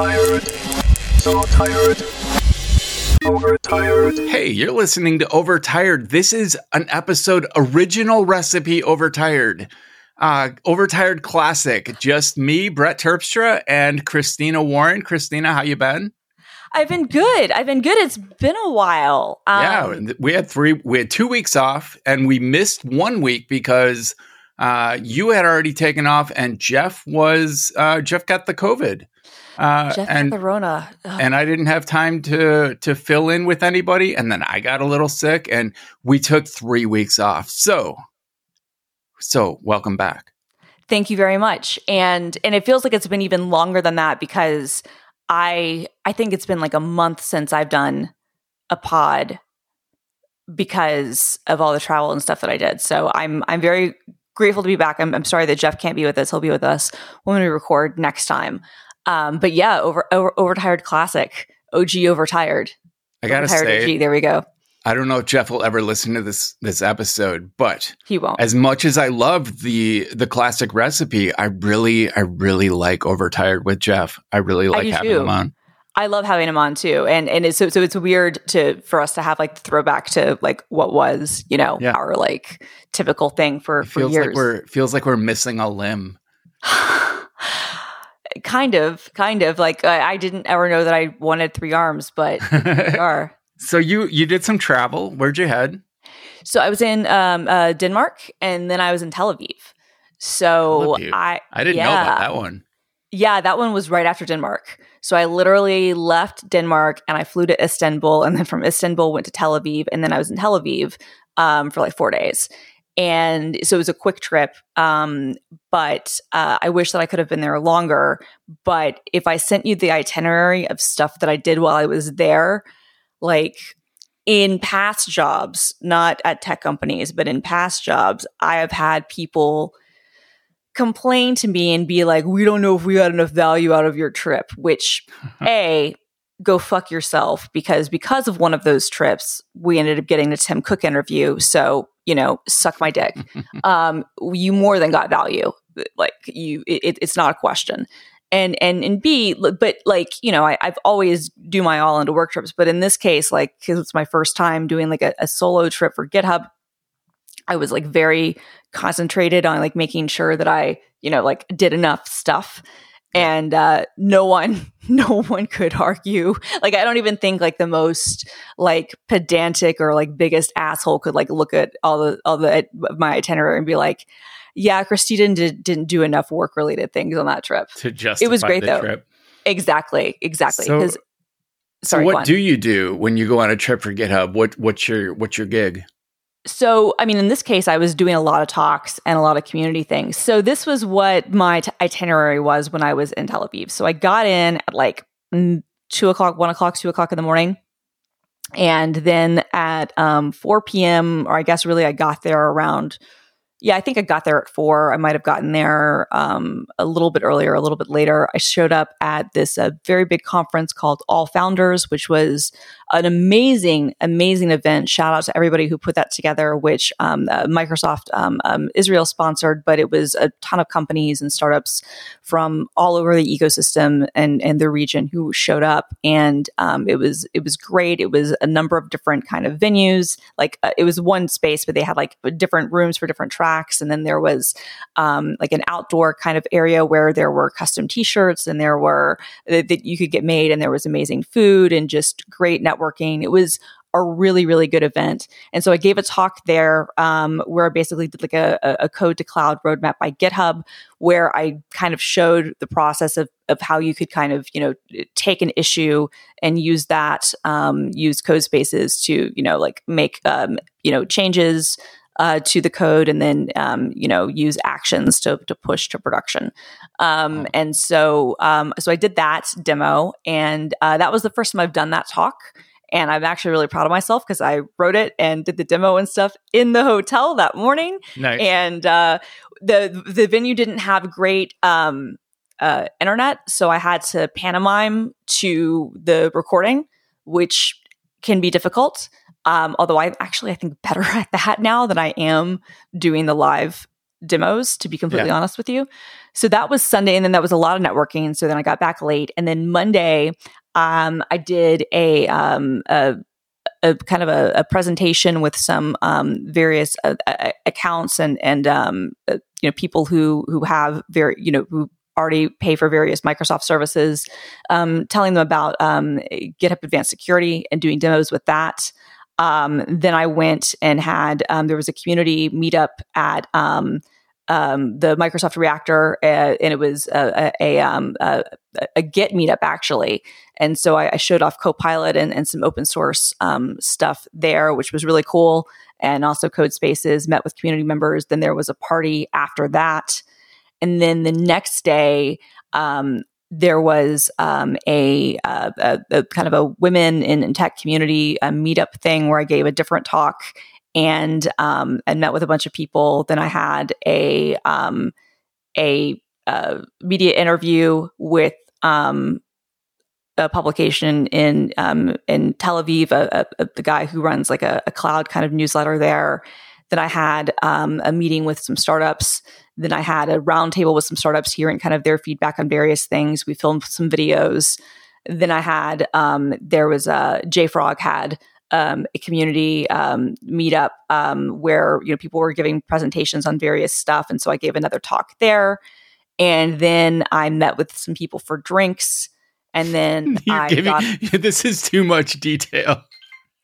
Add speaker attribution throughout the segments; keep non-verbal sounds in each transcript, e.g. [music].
Speaker 1: tired, so tired, overtired.
Speaker 2: Hey, you're listening to Overtired. This is an episode original recipe Overtired. Uh, Overtired classic. Just me, Brett Terpstra, and Christina Warren. Christina, how you been?
Speaker 3: I've been good. I've been good. It's been a while. Um,
Speaker 2: yeah, we had three. We had two weeks off, and we missed one week because uh, you had already taken off, and Jeff was uh, Jeff got the COVID.
Speaker 3: Uh, Jeff and, got the Rona,
Speaker 2: and I didn't have time to to fill in with anybody, and then I got a little sick, and we took three weeks off. So, so welcome back.
Speaker 3: Thank you very much, and and it feels like it's been even longer than that because I I think it's been like a month since I've done a pod because of all the travel and stuff that I did. So I'm I'm very grateful to be back. I'm, I'm sorry that Jeff can't be with us. He'll be with us when we record next time. Um, but yeah, over, over overtired classic, OG overtired.
Speaker 2: I gotta overtired say,
Speaker 3: OG, there we go.
Speaker 2: I don't know if Jeff will ever listen to this this episode, but
Speaker 3: he won't.
Speaker 2: As much as I love the the classic recipe, I really I really like overtired with Jeff. I really like I having too. him on.
Speaker 3: I love having him on too, and and it's, so so it's weird to for us to have like the throwback to like what was you know yeah. our like typical thing for
Speaker 2: it
Speaker 3: for
Speaker 2: feels
Speaker 3: years.
Speaker 2: Like we're feels like we're missing a limb. [sighs] [laughs]
Speaker 3: kind of, kind of like I, I, didn't ever know that I wanted three arms, but [laughs] are.
Speaker 2: So you you did some travel. Where'd you head?
Speaker 3: So I was in um, uh, Denmark, and then I was in Tel Aviv. So
Speaker 2: Tel Aviv.
Speaker 3: I
Speaker 2: I didn't
Speaker 3: yeah.
Speaker 2: know about that one.
Speaker 3: Yeah, that one was right after Denmark. So I literally left Denmark and I flew to Istanbul, and then from Istanbul went to Tel Aviv, and then I was in Tel Aviv um, for like four days. And so it was a quick trip, um, but uh, I wish that I could have been there longer. But if I sent you the itinerary of stuff that I did while I was there, like in past jobs, not at tech companies, but in past jobs, I have had people complain to me and be like, we don't know if we got enough value out of your trip, which [laughs] A, go fuck yourself because because of one of those trips, we ended up getting the Tim Cook interview. So, you know, suck my dick. [laughs] um, you more than got value. Like you, it, it's not a question and and and B, but like you know, I, have always do my all into work trips, but in this case, like because it's my first time doing like a, a, solo trip for GitHub, I was like very concentrated on like making sure that I you know like did enough stuff, and uh, no one [laughs] no one could argue. Like I don't even think like the most like pedantic or like biggest asshole could like look at all the all the my itinerary and be like yeah, Christina didn't didn't do enough work related things on that trip.
Speaker 2: To justify
Speaker 3: it was great though.
Speaker 2: Trip.
Speaker 3: Exactly, exactly. So,
Speaker 2: so what do you do when you go on a trip for GitHub? What what's your what's your gig?
Speaker 3: So, I mean, in this case, I was doing a lot of talks and a lot of community things. So, this was what my t- itinerary was when I was in Tel Aviv. So, I got in at like two o'clock, one o'clock, two o'clock in the morning. And then at um, 4 p.m., or I guess really I got there around yeah, I think I got there at four. I might have gotten there um, a little bit earlier, a little bit later. I showed up at this uh, very big conference called All Founders, which was an amazing, amazing event. Shout out to everybody who put that together, which um, uh, Microsoft um, um Israel sponsored, but it was a ton of companies and startups from all over the ecosystem and, and the region who showed up. And um, it was it was great. It was a number of different kind of venues. Like uh, it was one space, but they had like different rooms for different tracks And then there was um, like an outdoor kind of area where there were custom t-shirts and there were uh, that you could get made and there was amazing food and just great networking. It was a really really good event and so i gave a talk there um, where i basically did like a, a, code to cloud roadmap by github where i kind of showed the process of, of how you could kind of you know take an issue and use that um, use Codespaces to you know like make um, you know changes uh, to the code and then um, you know use actions to, to push to production. Um, and so um, so i did that demo and uh, that was the first time i've done that talk. And i'm actually really proud of myself because i wrote it and did the demo and stuff in the hotel that morning.
Speaker 2: Nice.
Speaker 3: and uh, the the venue didn't have great um, uh, internet so i had to pantomime to the recording which can be difficult um, although I'm actually, I think, better [laughs] at that now than I am doing the live demos, to be completely
Speaker 2: Yeah.
Speaker 3: honest with you. So that was Sunday, and then that was a lot of networking. So then I got back late, and then Monday, um, I did a um, a, a kind of a, a presentation with some um, various uh, uh, accounts and and um, uh, you know people who who have very you know who already pay for various Microsoft services, um, telling them about um, GitHub Advanced Security and doing demos with that. Um, then I went and had um, there was a community meetup at um, um, the Microsoft Reactor, uh, and it was a, a, um, a, a Git meetup actually. And so I, I showed off Copilot and, and some open source um, stuff there, which was really cool. And also Codespaces, met with community members. Then there was a party after that. And then the next day, there was um, a, uh, a, a kind of a women in, in tech community meetup thing where I gave a different talk and um, and met with a bunch of people. Then I had a um, a uh, media interview with um, a publication in um, in Tel Aviv, a, a, the guy who runs like a, a, cloud kind of newsletter there. Then I had um, a meeting with some startups. Then I had a roundtable with some startups hearing kind of their feedback on various things. We filmed some videos. Then I had um, there was a JFrog had um, a community um, meetup um, where you know people were giving presentations on various stuff, and so I gave another talk there. And then I met with some people for drinks, and then [laughs]
Speaker 2: You're
Speaker 3: I
Speaker 2: giving,
Speaker 3: got. [laughs]
Speaker 2: this is too much detail.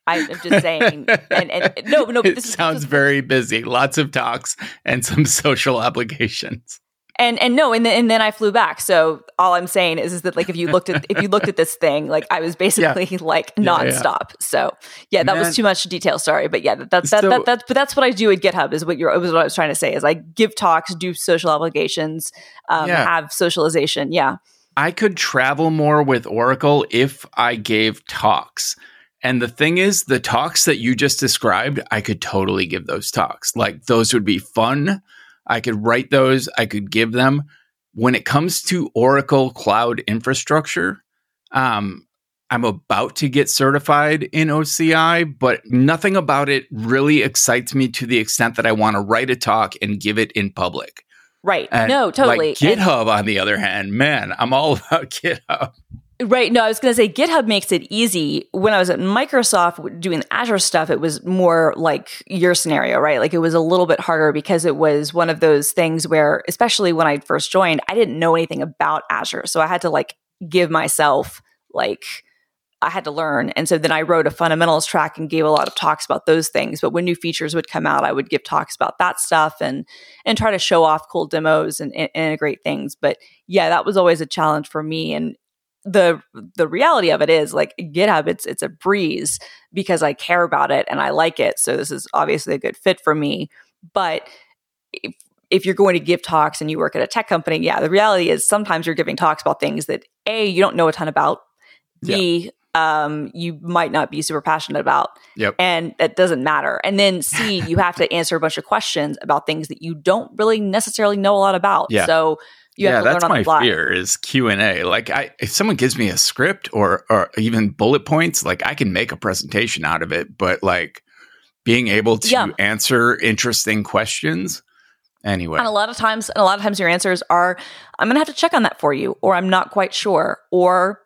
Speaker 3: I'm just saying, and, and [laughs] no, no, but this is-
Speaker 2: sounds
Speaker 3: is
Speaker 2: very busy. Lots of talks and some [laughs] social obligations.
Speaker 3: and and no, and then and then I flew back. So all I'm saying is, is that like if you looked at if you looked at this thing, like I was [laughs] basically like
Speaker 2: Yeah, yeah.
Speaker 3: nonstop. So yeah, that
Speaker 2: Man.
Speaker 3: was too much detail. Sorry, but yeah, that that, that,
Speaker 2: So-
Speaker 3: that that's but that's what I do at GitHub is what you're was what I was trying to say is I give talks, do social obligations, um,
Speaker 2: Yeah.
Speaker 3: have socialization. Yeah,
Speaker 2: I could travel more with Oracle if I gave talks. And the thing is, the talks that you just described, I could totally give those talks. Like those would be fun. I could write those, I could give them. When it comes to Oracle cloud infrastructure, um, I'm about to get certified in OCI, but nothing about it really excites me to the extent that I want to write a talk and give it in public.
Speaker 3: right.
Speaker 2: And
Speaker 3: no, totally.
Speaker 2: Like
Speaker 3: And-
Speaker 2: GitHub, on the other hand, man, I'm all [laughs] about GitHub.
Speaker 3: Right. No, I was going to say GitHub makes it easy. When I was at Microsoft doing Azure stuff, it was more like your scenario, right? Like it was a little bit harder because it was one of those things where, especially when I first joined, I didn't know anything about Azure. So I had to like give myself, like, I had to learn. And so then I wrote a fundamentals track and gave a lot of talks about those things. But when new features would come out, I would give talks about that stuff and and try to show off cool demos and, and integrate things. But yeah, that was always a challenge for me. And the the reality of it is like GitHub it's it's a breeze because I care about it and I like it. So this is obviously a good fit for me. But if if you're going to give talks and you work at a tech company, yeah, the reality is sometimes you're giving talks about things that A, you don't know a ton about, B, um, you might not be super passionate about.
Speaker 2: Yep.
Speaker 3: And that doesn't matter. And then C, you have to [laughs] answer a bunch of questions about things that you don't really necessarily know a lot about.
Speaker 2: Yeah.
Speaker 3: So you
Speaker 2: yeah, that's my fear is Q and A. Like, I if someone gives me a script or or even bullet points, like I can make a presentation out of it. But like being able to
Speaker 3: Yeah.
Speaker 2: answer interesting questions, anyway.
Speaker 3: And a lot of times, and a lot of times your answers are, I'm going to have to check on that for you, or I'm not quite sure, or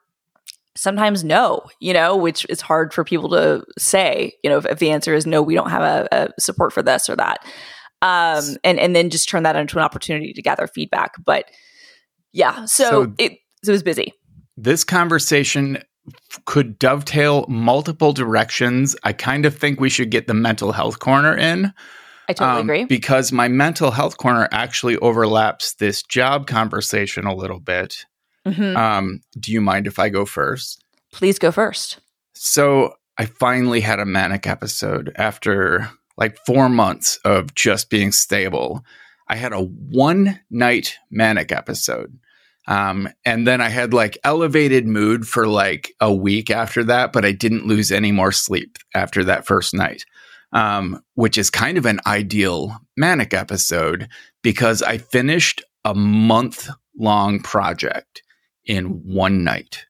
Speaker 3: sometimes no, you know, which is hard for people to say, you know, if, if the answer is no, we don't have a, a support for this or that. Um, and, and then just turn that into an opportunity to gather feedback. But yeah, so,
Speaker 2: So-
Speaker 3: it, so it was busy.
Speaker 2: this conversation could dovetail multiple directions. I kind of think we should get the mental health corner in.
Speaker 3: I totally
Speaker 2: um,
Speaker 3: agree.
Speaker 2: Because my mental health corner actually overlaps this job conversation a little bit.
Speaker 3: Mhm.
Speaker 2: Um, do you mind if I go first?
Speaker 3: Please go first.
Speaker 2: So I finally had a manic episode after like four months of just being stable. I had a one night manic episode. Um, and then I had like elevated mood for like a week after that, but I didn't lose any more sleep after that first night, um, which is kind of an ideal manic episode because I finished a month long project in one night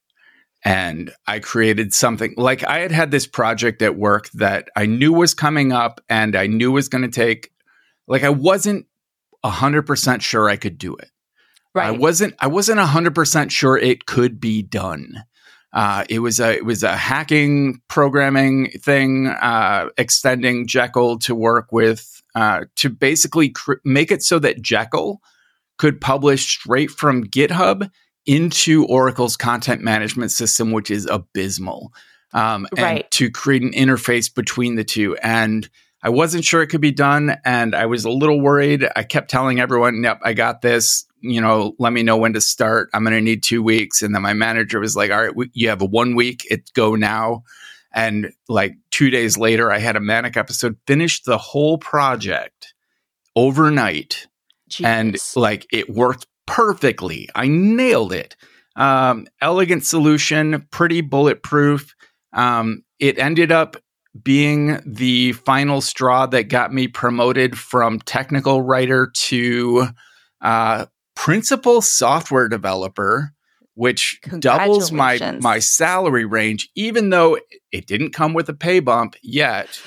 Speaker 2: and I created something like I had had this project at work that I knew was coming up and I knew was going to take like I wasn't 100% sure I could do it.
Speaker 3: Right.
Speaker 2: I wasn't I wasn't 100% sure it could be done. Uh, it was a it was a hacking programming thing, uh, extending Jekyll to work with uh, to basically cr- make it so that Jekyll could publish straight from GitHub into Oracle's content management system, which is abysmal. Um, and
Speaker 3: Right.
Speaker 2: to create an interface between the two. And I wasn't sure it could be done, and I was a little worried. I kept telling everyone, "Yep, I got this." You know, let me know when to start. I'm going to need two weeks. And then my manager was like, "All right, we, you have a one week. It go now." And like two days later, I had a manic episode. Finished the whole project overnight and like it worked perfectly. I nailed it. Um, elegant solution, pretty bulletproof. Um, it ended up being the final straw that got me promoted from technical writer to uh, principal software developer, which doubles my my salary range, even though it didn't come with a pay bump yet.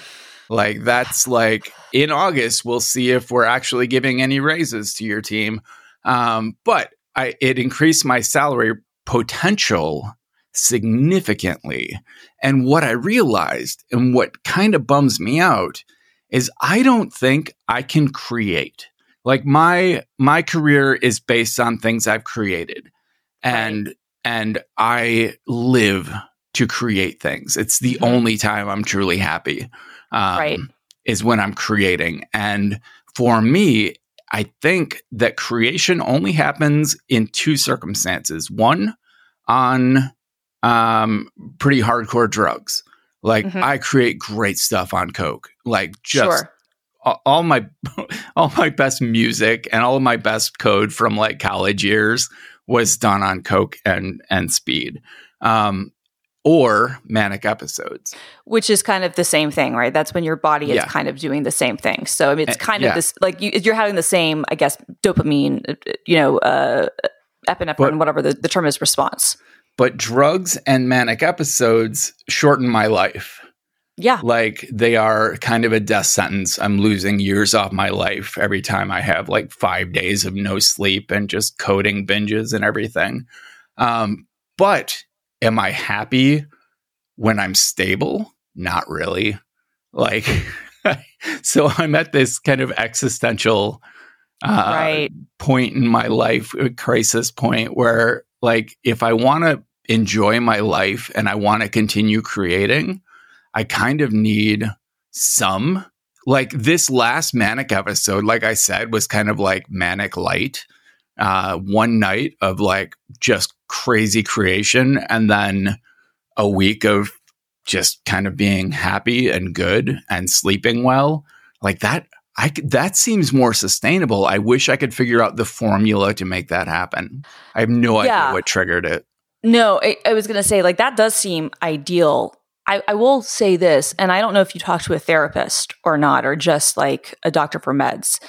Speaker 2: Like that's like in August, we'll see if we're actually giving any raises to your team. Um, but I, it increased my salary potential significantly. And what I realized and what kind of bums me out is I don't think I can create. Like my my career is based on things I've created. And and I live to create things. It's the
Speaker 3: Mhm.
Speaker 2: only time I'm truly happy. Um,
Speaker 3: Right.
Speaker 2: Is when I'm creating. And for me, I think that creation only happens in two circumstances. One, on um, pretty hardcore drugs. Like
Speaker 3: Mhm.
Speaker 2: I create great stuff on coke. Like just
Speaker 3: sure.
Speaker 2: all, all my [laughs] all my best music and all of my best code from like college years was done on coke and and speed. Um, or manic episodes.
Speaker 3: Which is kind of the same thing, right? That's when your body is
Speaker 2: Yeah.
Speaker 3: kind of doing the same thing. So I mean, it's
Speaker 2: Uh,
Speaker 3: kind
Speaker 2: yeah.
Speaker 3: of this like you, you're having the same, I guess, dopamine, uh, you know, uh, epinephrine,
Speaker 2: But-
Speaker 3: whatever the, the term is, response.
Speaker 2: But drugs and manic episodes shorten my life.
Speaker 3: Yeah,
Speaker 2: like they are kind of a death sentence. I'm losing years off my life every time I have like five days of no sleep and just coding binges and everything. Um, but am I happy when I'm stable? Not really. Like, [laughs] so I'm at this kind of existential uh,
Speaker 3: right.
Speaker 2: point in my life, a crisis point where, like, if I want to enjoy my life and I want to continue creating, I kind of need some. Like this last manic episode, like I said, was kind of like manic light. Uh, one night of like just crazy creation, and then a week of just kind of being happy and good and sleeping well. Like that, i that seems more sustainable. I wish I could figure out the formula to make that happen. I have no
Speaker 3: Yeah.
Speaker 2: idea what triggered it.
Speaker 3: No, I, I was going to say, like, that does seem ideal. I, I will say this, and I don't know if you talk to a therapist or not, or just like a doctor for meds,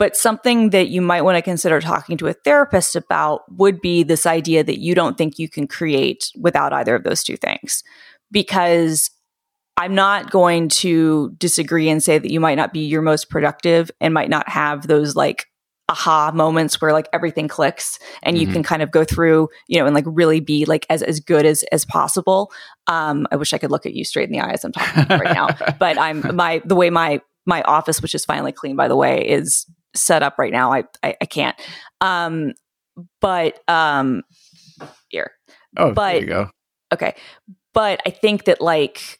Speaker 3: but something that you might want to consider talking to a therapist about would be this idea that you don't think you can create without either of those two things. Because I'm not going to disagree and say that you might not be your most productive and might not have those like aha moments where like everything clicks and you
Speaker 2: Mhm.
Speaker 3: can kind of go through, you know, and like really be like as as good as as possible. Um, I wish I could look at you straight in the eye as I'm talking right now, [laughs] but I'm my the way my my office, which is finally clean by the way, is set up right now. I I, I can't. Um, but um, here,
Speaker 2: Oh, there you go.
Speaker 3: okay, but I think that like.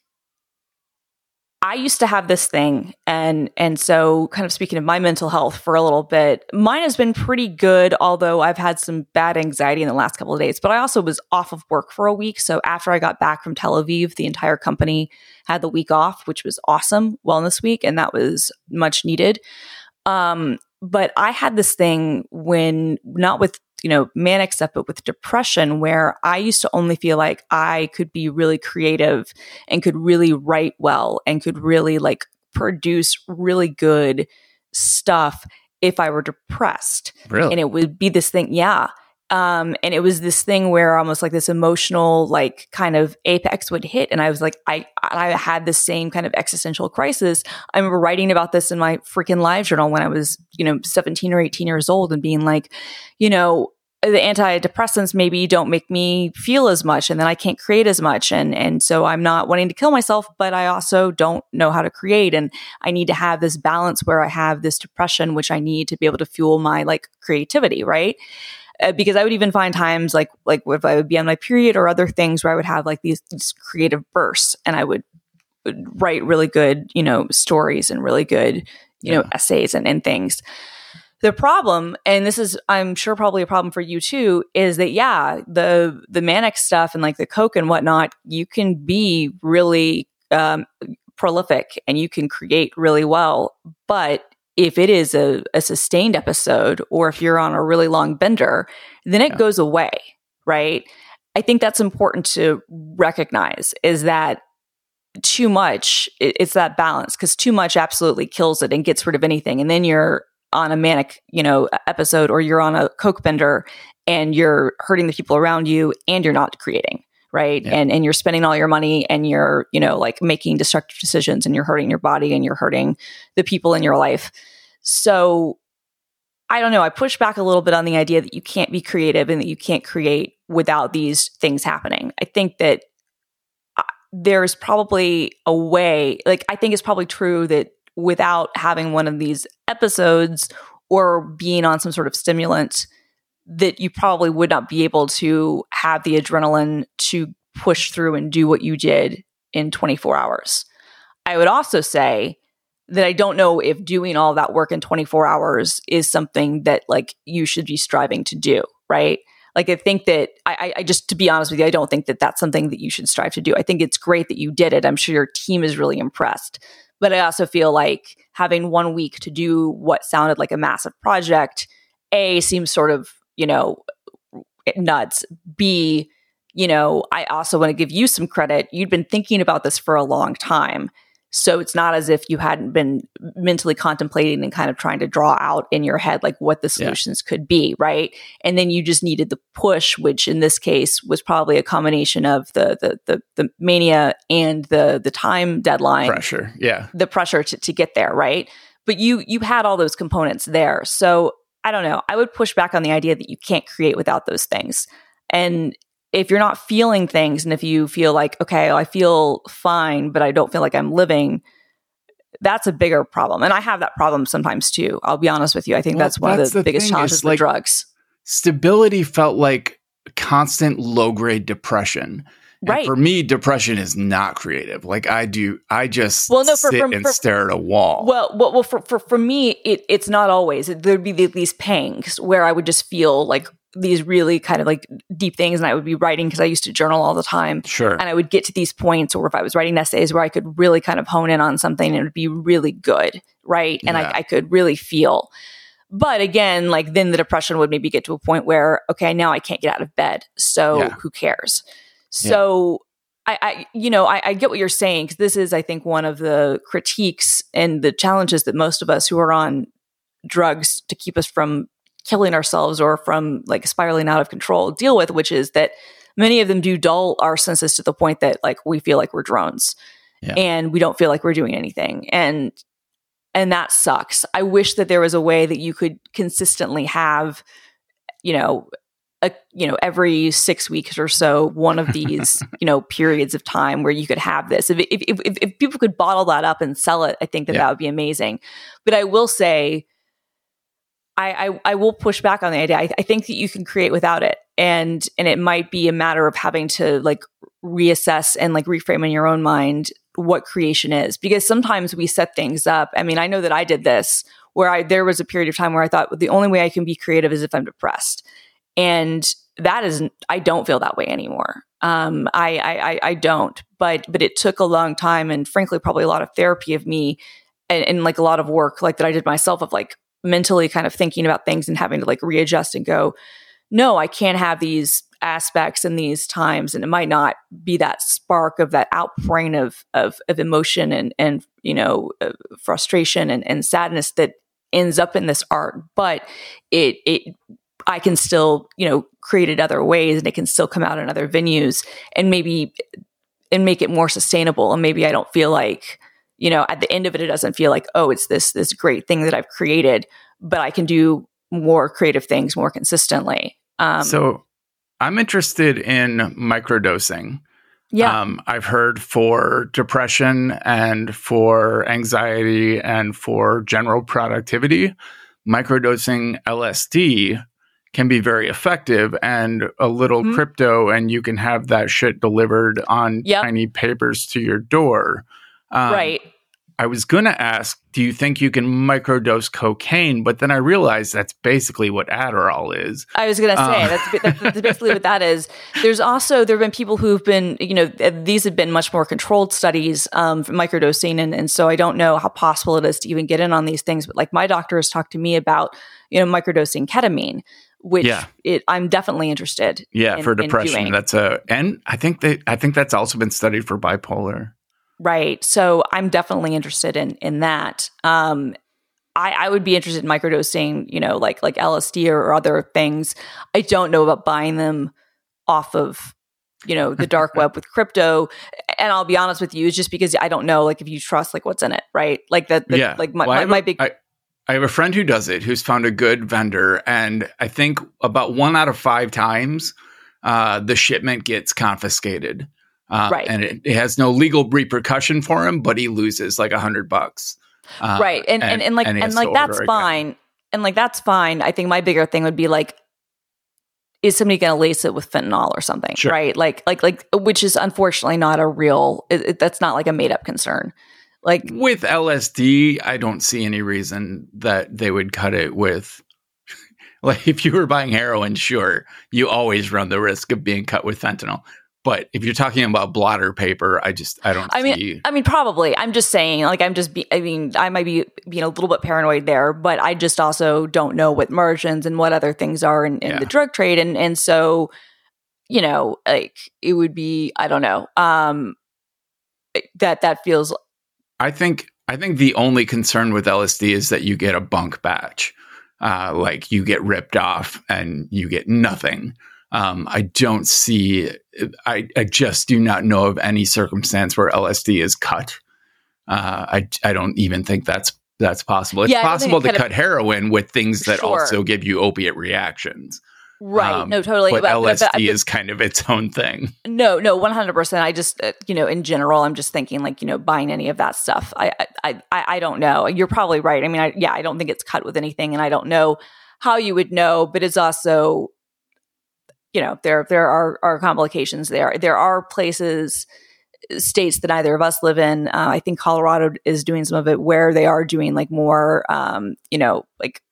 Speaker 3: I used to have this thing and and so kind of speaking of my mental health for a little bit, mine has been pretty good although I've had some bad anxiety in the last couple of days, but I also was off of work for a week, so after I got back from Tel Aviv, the entire company had the week off, which was awesome, wellness week and that was much needed. Um but I had this thing when not with you know manic stuff but with depression where I used to only feel like I could be really creative and could really write well and could really like produce really good stuff if I were depressed.
Speaker 2: Really?
Speaker 3: And it would be this thing, yeah. Um, and it was this thing where almost like this emotional, like kind of apex would hit. And I was like, I, I had the same kind of existential crisis. I remember writing about this in my freaking LiveJournal when I was, you know, 17 or 18 years old and being like, you know, the antidepressants maybe don't make me feel as much and then I can't create as much and and so I'm not wanting to kill myself but I also don't know how to create and I need to have this balance where I have this depression which I need to be able to fuel my like creativity right uh, because I would even find times like like if I would be on my period or other things where I would have like these, these creative bursts and I would, would write really good you know stories and really good you yeah. know essays and, and things the problem, and this is, I'm sure, probably a problem for you too, is that yeah, the the manic stuff and like the coke and whatnot, you can be really um, prolific and you can create really well, but if it is a, a sustained episode or if you're on a really long bender, then it yeah. goes away, right? I think that's important to recognize is that too much it's that balance because too much absolutely kills it and gets rid of anything and then you're on a manic, you know, episode or you're on a coke bender and you're hurting the people around you and you're not creating, right? Yeah. And and you're spending all your money and you're, you know, like making destructive decisions and you're hurting your body and you're hurting the people in your life. So I don't know, I push back a little bit on the idea that you can't be creative and that you can't create without these things happening. I think that uh, there's probably a way, like I think it's probably true that without having one of these episodes or being on some sort of stimulant that you probably would not be able to have the adrenaline to push through and do what you did in 24 hours. I would also say that I don't know if doing all that work in 24 hours is something that like you should be striving to do, right? Like I think that I, I just to be honest with you, I don't think that that's something that you should strive to do. I think it's great that you did it. I'm sure your team is really impressed. But I also feel like having one week to do what sounded like a massive project, A, seems sort of, you know, eh, nuts. B, you know, I also want to give you some credit. You'd been thinking about this for a long time. So it's not as if you hadn't been mentally contemplating and kind of trying to draw out in your head like what the solutions yeah. could be, right? And then you just needed the push, which in this case was probably a combination of the the the, the mania and the the time deadline
Speaker 2: pressure, yeah,
Speaker 3: the pressure to, to get there, right? But you you had all those components there, so I don't know. I would push back on the idea that you can't create without those things. And if you're not feeling things and if you feel like, okay, I feel fine, but I don't feel like I'm living, that's a bigger problem. And I have that problem sometimes too. I'll be honest with you. I think well, that's one that's of the, the biggest challenges with drugs.
Speaker 2: Stability felt like constant low grade depression. And right. For me, depression is not creative. Like I do, I just well, no, for, sit for, and for, stare at a wall.
Speaker 3: Well, well, well for, for, for me, it, it's not always. There'd be these pangs where I would just feel like these really kind of like deep things and I would be writing because I used to journal all the time.
Speaker 2: Sure.
Speaker 3: And I would get to these points or if I was writing essays where I could really kind of hone in on something and it would be really good. Right. And yeah. I, I could really feel. But again, like then the depression would maybe get to a point where, okay, now I can't get out of bed. So yeah. who cares? So yeah. I, I, you know, I, I get what you're saying because this is, I think, one of the critiques and the challenges that most of us who are on drugs to keep us from killing ourselves or from like spiraling out of control deal with, which is that many of them do dull our senses to the point that like we feel like we're drones yeah. and we don't feel like we're doing anything. And and that sucks. I wish that there was a way that you could consistently have, you know, a, you know, every six weeks or so, one of these, [laughs] you know, periods of time where you could have this. If, if, if, if people could bottle that up and sell it, I think that yeah. that would be amazing. But I will say, I, I, I will push back on the idea. I, I think that you can create without it, and and it might be a matter of having to like reassess and like reframe in your own mind what creation is because sometimes we set things up. I mean, I know that I did this where I there was a period of time where I thought well, the only way I can be creative is if I'm depressed, and that isn't. I don't feel that way anymore. Um, I, I I don't. But but it took a long time and frankly probably a lot of therapy of me and, and like a lot of work like that I did myself of like mentally kind of thinking about things and having to like readjust and go, no, I can't have these aspects in these times. And it might not be that spark of that outpouring of, of, of emotion and, and, you know, uh, frustration and, and sadness that ends up in this art, but it, it, I can still, you know, create it other ways and it can still come out in other venues and maybe and make it more sustainable. And maybe I don't feel like, you know, at the end of it, it doesn't feel like, oh, it's this this great thing that I've created, but I can do more creative things more consistently.
Speaker 2: Um, so I'm interested in microdosing.
Speaker 3: Yeah.
Speaker 2: Um, I've heard for depression and for anxiety and for general productivity, microdosing LSD can be very effective and a little mm-hmm. crypto and you can have that shit delivered on yep. tiny papers to your door.
Speaker 3: Um, right.
Speaker 2: I was going to ask, do you think you can microdose cocaine? But then I realized that's basically what Adderall is.
Speaker 3: I was going to say, uh, that's, that's, that's, [laughs] basically what that is. There's also, there have been people who've been, you know, these have been much more controlled studies um, for microdosing. And, and so I don't know how possible it is to even get in on these things. But like my doctor has talked to me about, you know, microdosing ketamine which yeah. it, I'm definitely interested.
Speaker 2: Yeah,
Speaker 3: in,
Speaker 2: for depression, that's a, and I think they, I think that's also been studied for bipolar.
Speaker 3: Right. So I'm definitely interested in in that. Um, I, I would be interested in microdosing, you know, like like LSD or, or other things. I don't know about buying them off of you know the dark [laughs] web with crypto and i'll be honest with you it's just because i don't know like if you trust like what's in it right like that
Speaker 2: yeah
Speaker 3: like my, well, my, my, big
Speaker 2: I, I have a friend who does it who's found a good vendor and i think about one out of five times uh, the shipment gets confiscated uh, right. And it, it, has no legal repercussion for him, but he loses like a hundred bucks.
Speaker 3: Uh, right. And, and, and, and like, and, and like, that's fine. And like, that's fine. I think my bigger thing would be like, is somebody going to lace it with fentanyl or something? Sure. Right. Like, like, like, which is unfortunately not a real, it, it, that's not like a made up concern. Like
Speaker 2: with LSD, I don't see any reason that they would cut it with [laughs] like if you were buying heroin, sure, you always run the risk of being cut with fentanyl. But if you're talking about blotter paper, I just I don't.
Speaker 3: I mean,
Speaker 2: see.
Speaker 3: I mean, probably. I'm just saying, like, I'm just. Be, I mean, I might be being a little bit paranoid there, but I just also don't know what margins and what other things are in, in yeah. the drug trade, and and so, you know, like it would be. I don't know. Um, that that feels.
Speaker 2: I think I think the only concern with LSD is that you get a bunk batch, uh, like you get ripped off and you get nothing. Um, I don't see, I, I just do not know of any circumstance where LSD is cut. Uh, I, I don't even think that's that's possible. It's yeah, possible to cut heroin with things that sure. also give you opiate reactions.
Speaker 3: Right. Um, no, totally.
Speaker 2: But, but LSD but, but, is kind of its own thing.
Speaker 3: No, no, one hundred percent. I just, uh, you know, in general, I'm just thinking like, you know, buying any of that stuff. I, I, I, I don't know. You're probably right. I mean, I, yeah, I don't think it's cut with anything, and I don't know how you would know. But it's also you know there there are are complications there. There are places states that neither of us live in. Uh, I think Colorado is doing some of it where they are doing like more, um, you know, like uh,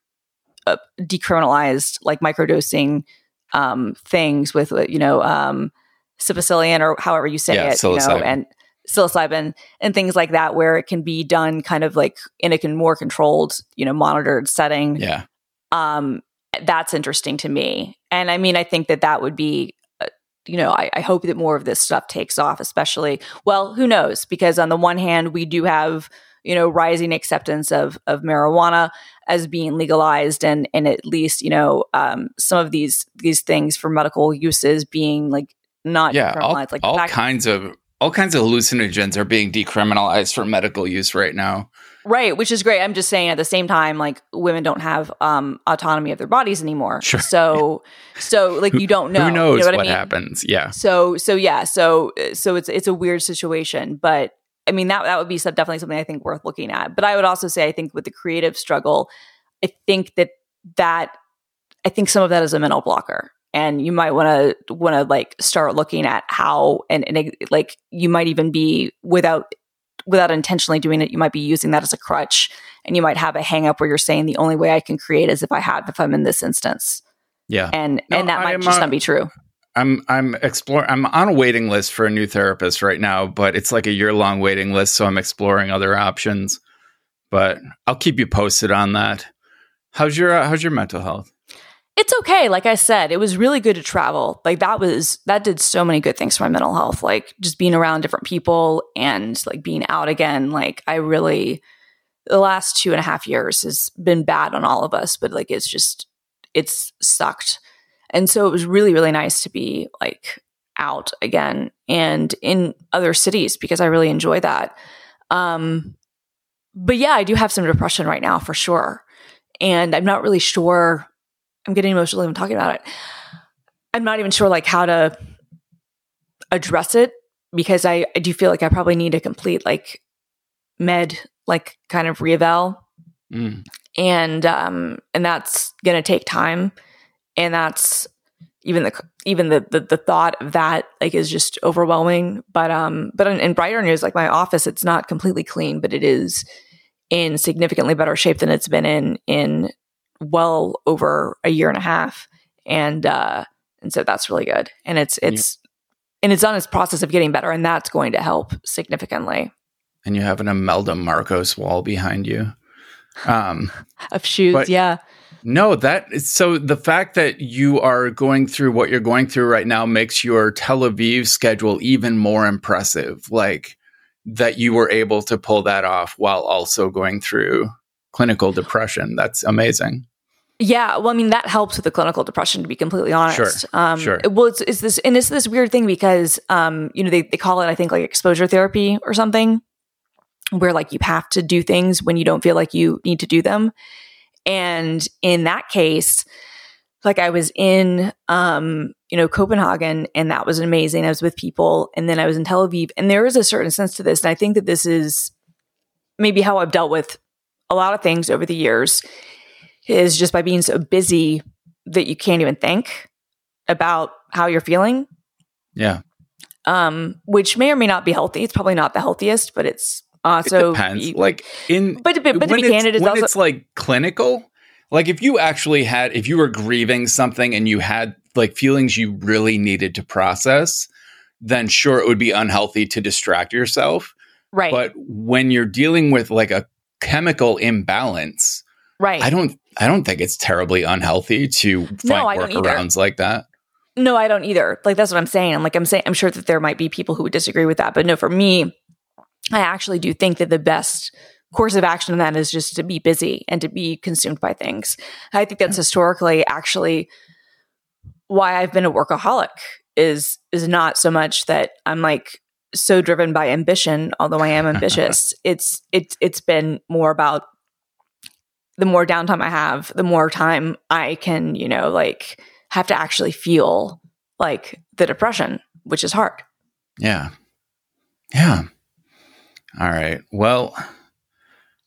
Speaker 3: decriminalized like microdosing um, things with you know um, psilocybin or however you say yeah, it, you know, and psilocybin and things like that, where it can be done kind of like in a more controlled, you know, monitored setting.
Speaker 2: Yeah.
Speaker 3: Um, that's interesting to me. And I mean, I think that that would be, uh, you know, I, I, hope that more of this stuff takes off, especially, well, who knows? Because on the one hand, we do have, you know, rising acceptance of, of marijuana as being legalized and, and at least, you know, um, some of these, these things for medical uses being like not
Speaker 2: yeah, all, like all kinds of, all kinds of hallucinogens are being decriminalized for medical use right now.
Speaker 3: Right, which is great. I'm just saying at the same time, like women don't have um, autonomy of their bodies anymore.
Speaker 2: Sure.
Speaker 3: So, so like you don't know.
Speaker 2: Who knows
Speaker 3: you know
Speaker 2: what, what I mean? happens? Yeah.
Speaker 3: So, so yeah, so so it's it's a weird situation, but I mean that that would be some, definitely something I think worth looking at. But I would also say I think with the creative struggle, I think that that I think some of that is a mental blocker and you might want to want to like start looking at how and, and like you might even be without without intentionally doing it, you might be using that as a crutch and you might have a hang up where you're saying the only way I can create is if I have, if I'm in this instance.
Speaker 2: Yeah.
Speaker 3: And, no, and that might just not be true.
Speaker 2: I'm I'm exploring I'm on a waiting list for a new therapist right now, but it's like a year long waiting list, so I'm exploring other options. But I'll keep you posted on that. How's your uh, how's your mental health?
Speaker 3: it's okay. Like I said, it was really good to travel. Like that was, that did so many good things for my mental health. Like just being around different people and like being out again. Like I really, the last two and a half years has been bad on all of us, but like it's just, it's sucked. And so it was really, really nice to be like out again and in other cities because I really enjoy that. Um, but yeah, I do have some depression right now for sure. And I'm not really sure. I'm getting emotional even talking about it. I'm not even sure like how to address it because I, I do feel like I probably need a complete like med like kind of reeval.
Speaker 2: Mm.
Speaker 3: And um and that's gonna take time. And that's even the even the, the the thought of that like is just overwhelming. But um but in, in brighter news, like my office, it's not completely clean, but it is in significantly better shape than it's been in in well over a year and a half. And uh and so that's really good. And it's it's and it's on its process of getting better, and that's going to help significantly.
Speaker 2: And you have an Imelda Marcos wall behind you. Um, [laughs]
Speaker 3: of shoes,
Speaker 2: but-
Speaker 3: yeah.
Speaker 2: No, that so the fact that you are going through what you're going through right now makes your Tel Aviv schedule even more impressive. Like that you were able to pull that off while also going through clinical depression. That's amazing.
Speaker 3: Yeah, well, I mean that helps with the clinical depression. To be completely honest,
Speaker 2: Sure,
Speaker 3: um,
Speaker 2: sure.
Speaker 3: Well, it's, it's this and it's this weird thing because um, you know they they call it I think like exposure therapy or something, where like you have to do things when you don't feel like you need to do them, and in that case, like I was in um, you know Copenhagen and that was amazing. I was with people, and then I was in Tel Aviv, and there is a certain sense to this, and I think that this is maybe how I've dealt with a lot of things over the years is just by being so busy that you can't even think about how you're feeling,
Speaker 2: Yeah.
Speaker 3: um, which may or may not be healthy. It's probably not the healthiest, but it's also
Speaker 2: it depends. like in
Speaker 3: but, but, but to
Speaker 2: when
Speaker 3: be
Speaker 2: it's,
Speaker 3: candid, is
Speaker 2: when
Speaker 3: also
Speaker 2: it's like clinical, like if you actually had, if you were grieving something and you had like feelings you really needed to process, then sure, it would be unhealthy to distract yourself.
Speaker 3: right,
Speaker 2: But when you're dealing with like a chemical imbalance,
Speaker 3: right.
Speaker 2: I don't, I don't think it's terribly unhealthy to find
Speaker 3: No, I don't either.
Speaker 2: workarounds like that.
Speaker 3: No, I don't either. Like that's what I'm saying. I'm like I'm saying I'm sure that there might be people who would disagree with that, but no, for me, I actually do think that the best course of action in that is just to be busy and to be consumed by things. I think that's mm. historically actually why I've been a workaholic is is not so much that I'm like so driven by ambition, although I am ambitious. [laughs] it's it's it's been more about the more downtime I have, the more time I can, you know, like have to actually feel like the depression, which is hard.
Speaker 2: Yeah. Yeah. All right. Well,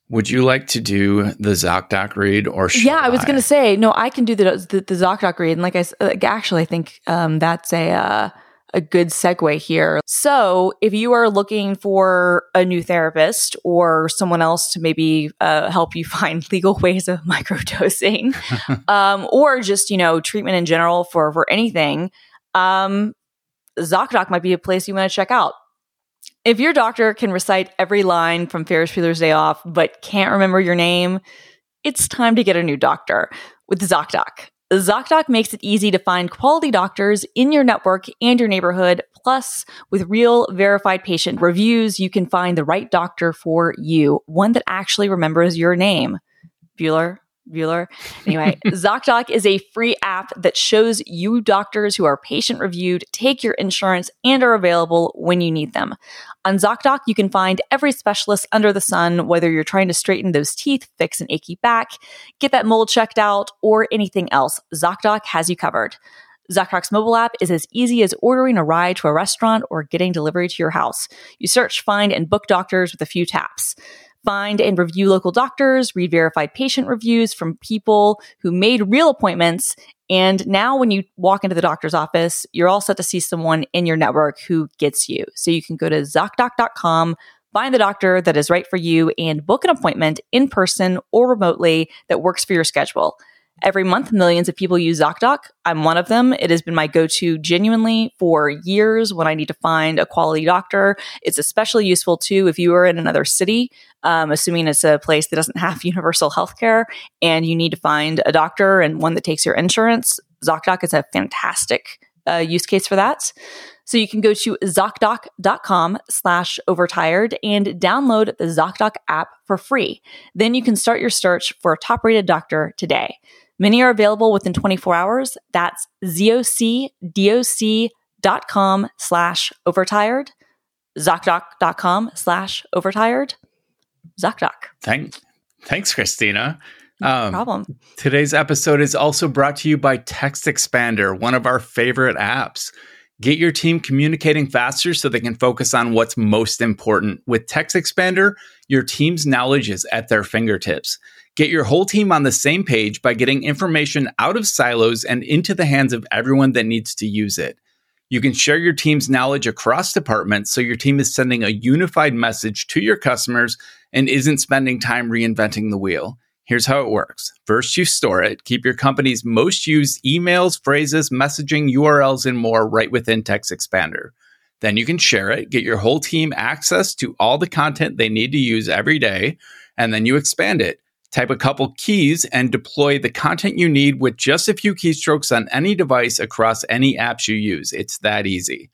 Speaker 2: would you like to do the ZocDoc read or should
Speaker 3: yeah, I was going to say no. I can do the the, the ZocDoc read, and like I like, actually, I think um, that's a uh, a good segue here. So, if you are looking for a new therapist or someone else to maybe uh, help you [laughs] find legal ways of microdosing, [laughs] um, or just you know treatment in general for for anything, um, ZocDoc might be a place you want to check out. If your doctor can recite every line from Ferris Bueller's Day Off but can't remember your name, it's time to get a new doctor with ZocDoc. ZocDoc makes it easy to find quality doctors in your network and your neighborhood. Plus, with real verified patient reviews, you can find the right doctor for you, one that actually remembers your name. Bueller, Bueller. Anyway, [laughs] ZocDoc is a free app that shows you doctors who are patient reviewed, take your insurance, and are available when you need them. On ZocDoc, you can find every specialist under the sun, whether you're trying to straighten those teeth, fix an achy back, get that mold checked out, or anything else. ZocDoc has you covered. ZocDoc's mobile app is as easy as ordering a ride to a restaurant or getting delivery to your house. You search, find, and book doctors with a few taps. Find and review local doctors, read verified patient reviews from people who made real appointments. And now, when you walk into the doctor's office, you're all set to see someone in your network who gets you. So you can go to ZocDoc.com, find the doctor that is right for you, and book an appointment in person or remotely that works for your schedule. Every month, millions of people use ZocDoc. I'm one of them. It has been my go to genuinely for years when I need to find a quality doctor. It's especially useful too if you are in another city, um, assuming it's a place that doesn't [laughs] have universal health care and you need to find a doctor and one that takes your insurance. ZocDoc is a fantastic uh, use case for that. So you can go to ZocDoc.com slash overtired and download the ZocDoc app for free. Then you can start your search for a top rated doctor today. Many are available within 24 hours. That's zocdoc.com slash overtired, zocdoc.com slash overtired, ZocDoc.
Speaker 2: Thank, thanks, Christina.
Speaker 3: No
Speaker 2: Um,
Speaker 3: problem.
Speaker 2: Today's episode is also brought to you by TextExpander, one of our favorite apps. Get your team communicating faster so they can focus on what's most important. With TextExpander, your team's knowledge is at their fingertips. Get your whole team on the same page by getting information out of silos and into the hands of everyone that needs to use it. You can share your team's knowledge across departments so your team is sending a unified message to your customers and isn't spending time reinventing the wheel. Here's how it works. First, you store it. Keep your company's most used emails, phrases, messaging, URLs, and more right within TextExpander. Then you can share it, get your whole team access to all the content they need to use every day, and then you expand it. Type a couple keys and deploy the content you need with just a few keystrokes on any device across any apps you use. It's that easy.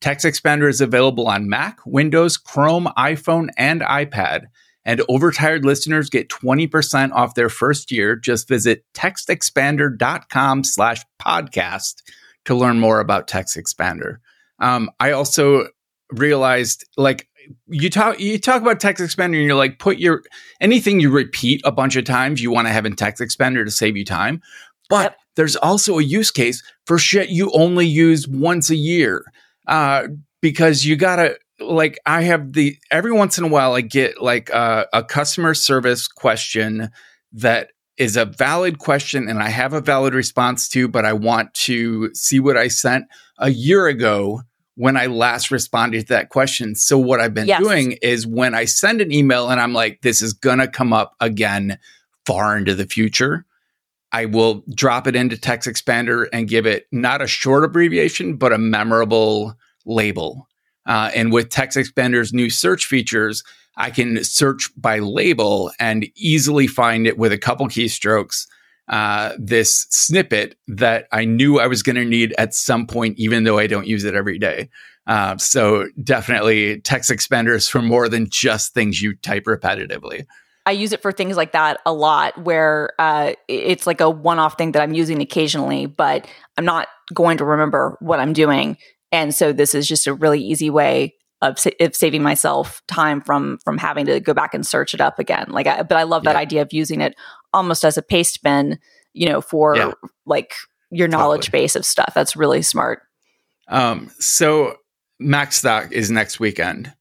Speaker 2: TextExpander is available on Mac, Windows, Chrome, iPhone, and iPad. And overtired listeners get 20% off their first year. Just visit textexpander.com slash podcast to learn more about TextExpander. Um, I also realized like you talk you talk about TextExpander and you're like put your anything you repeat a bunch of times you want to have in TextExpander to save you time but
Speaker 3: Yep.
Speaker 2: there's also a use case for shit you only use once a year uh, because you gotta like i have the every once in a while i get like uh, a customer service question that is a valid question and i have a valid response to but i want to see what i sent a year ago when I last responded to that question. So what I've been
Speaker 3: Yes.
Speaker 2: doing is when I send an email and I'm like, this is gonna come up again far into the future, I will drop it into TextExpander and give it not a short abbreviation, but a memorable label. Uh, and with TextExpander's new search features, I can search by label and easily find it with a couple keystrokes uh, this snippet that I knew I was going to need at some point, even though I don't use it every day. Uh, so definitely TextExpander's for more than just things you type repetitively.
Speaker 3: I use it for things like that a lot where uh, it's like a one off thing that I'm using occasionally, but I'm not going to remember what I'm doing. And so this is just a really easy way of, sa- of saving myself time from from having to go back and search it up again. Like, I, but I love that
Speaker 2: Yeah.
Speaker 3: idea of using it almost as a paste bin, you know, for
Speaker 2: Yeah.
Speaker 3: like your knowledge
Speaker 2: Totally.
Speaker 3: base of stuff. That's really smart.
Speaker 2: Um, so Macstock is next weekend.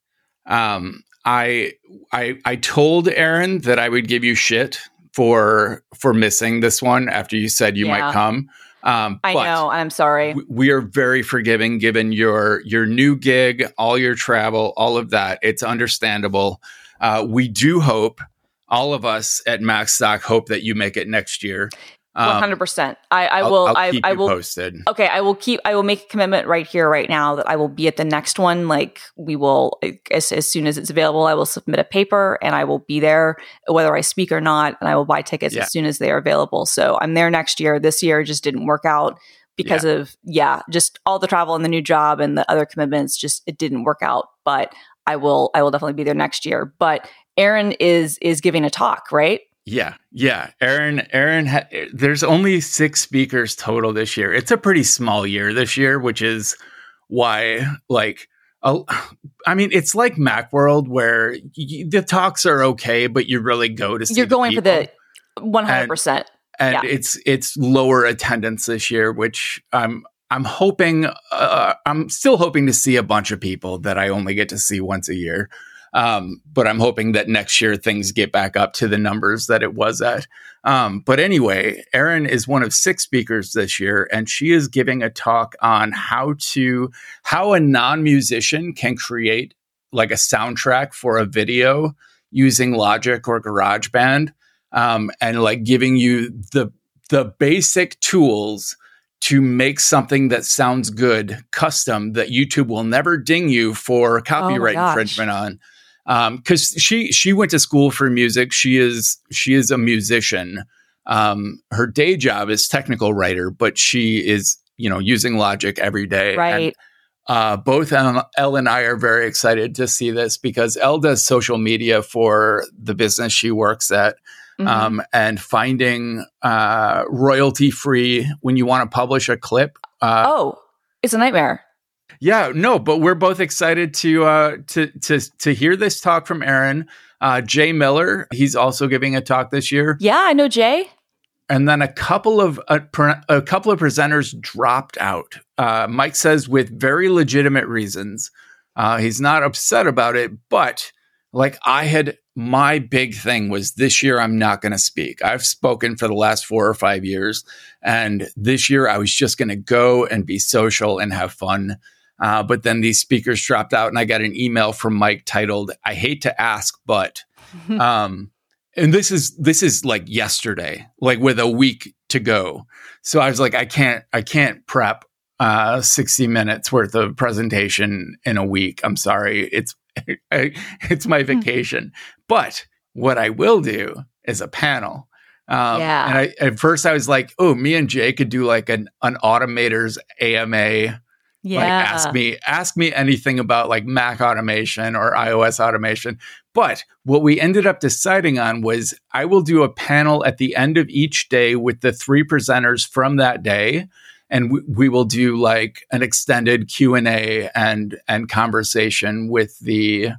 Speaker 2: Um, I I I told Aaron that I would give you shit for for missing this one after you said you
Speaker 3: Yeah.
Speaker 2: might come. Um,
Speaker 3: I know. I'm sorry.
Speaker 2: w- we are very forgiving given your your new gig, all your travel, all of that. It's understandable. Uh, we do hope all of us at Macstock hope that you make it next year. Um,
Speaker 3: hundred percent. I, I
Speaker 2: I'll-
Speaker 3: will.
Speaker 2: I'll
Speaker 3: I,
Speaker 2: keep
Speaker 3: I
Speaker 2: you
Speaker 3: will.
Speaker 2: posted.
Speaker 3: Okay, I will keep. I will make a commitment right here, right now, that I will be at the next one. Like we will, as, as soon as it's available, I will submit a paper and I will be there, whether I speak or not, and I will buy tickets
Speaker 2: Yeah.
Speaker 3: as soon as they are available. So I'm there next year. This year just didn't work out because of yeah, just all the travel and the new job and the other commitments. Just it didn't work out. But I will. I will definitely be there next year. But Aaron is is giving a talk, right?
Speaker 2: Yeah, yeah. Aaron, Aaron, ha- there's only six speakers total this year. It's a pretty small year this year, which is why, like, a- I mean, it's like Macworld where the talks are okay, but you really go to see.
Speaker 3: You're
Speaker 2: the
Speaker 3: going for the one hundred percent.
Speaker 2: and
Speaker 3: yeah.
Speaker 2: it's it's lower attendance this year, which I'm I'm hoping uh, I'm still hoping to see a bunch of people that I only get to see once a year. Um, but I'm hoping that next year things get back up to the numbers that it was at. Um, but anyway, Erin is one of six speakers this year, and she is giving a talk on how to how a non-musician can create like a soundtrack for a video using Logic or GarageBand um, and like giving you the the basic tools to make something that sounds good custom that YouTube will never ding you for copyright
Speaker 3: gosh.
Speaker 2: infringement on because she she went to school for music she is she is a musician um, her day job is technical writer but she is you know using logic every day And,
Speaker 3: Right.
Speaker 2: uh, both Elle and I are very excited to see this because Elle does social media for the business she works at.
Speaker 3: Mhm.
Speaker 2: um, and finding uh, royalty free when you want to publish a clip. Uh,
Speaker 3: oh, it's a nightmare.
Speaker 2: Yeah, no, but we're both excited to uh, to to to hear this talk from Aaron. Uh, Jay Miller, he's also giving a talk this year,
Speaker 3: Yeah, I know Jay.
Speaker 2: and then a couple of a, a couple of presenters dropped out. Uh, Mike says with very legitimate reasons. Uh, he's not upset about it, but like I had, my big thing was this year I'm not going to speak. I've spoken for the last four or five years, and this year I was just going to go and be social and have fun. Uh, but then these speakers dropped out, and I got an email from Mike titled, "I hate to ask, but." [laughs] um, and this is this is like yesterday, like with a week to go. So I was like, I can't, I can't prep uh, 60 minutes worth of presentation in a week. I'm sorry. It's, [laughs] it's my vacation. But what I will do is a panel. Um,
Speaker 3: Yeah.
Speaker 2: And I, at first I was like, oh, me and Jay could do like an, an automators AMA.
Speaker 3: Yeah.
Speaker 2: Like ask me, ask me anything about like Mac automation or iOS automation. But what we ended up deciding on was I will do a panel at the end of each day with the three presenters from that day and we, we will do like an extended q&a and and conversation with the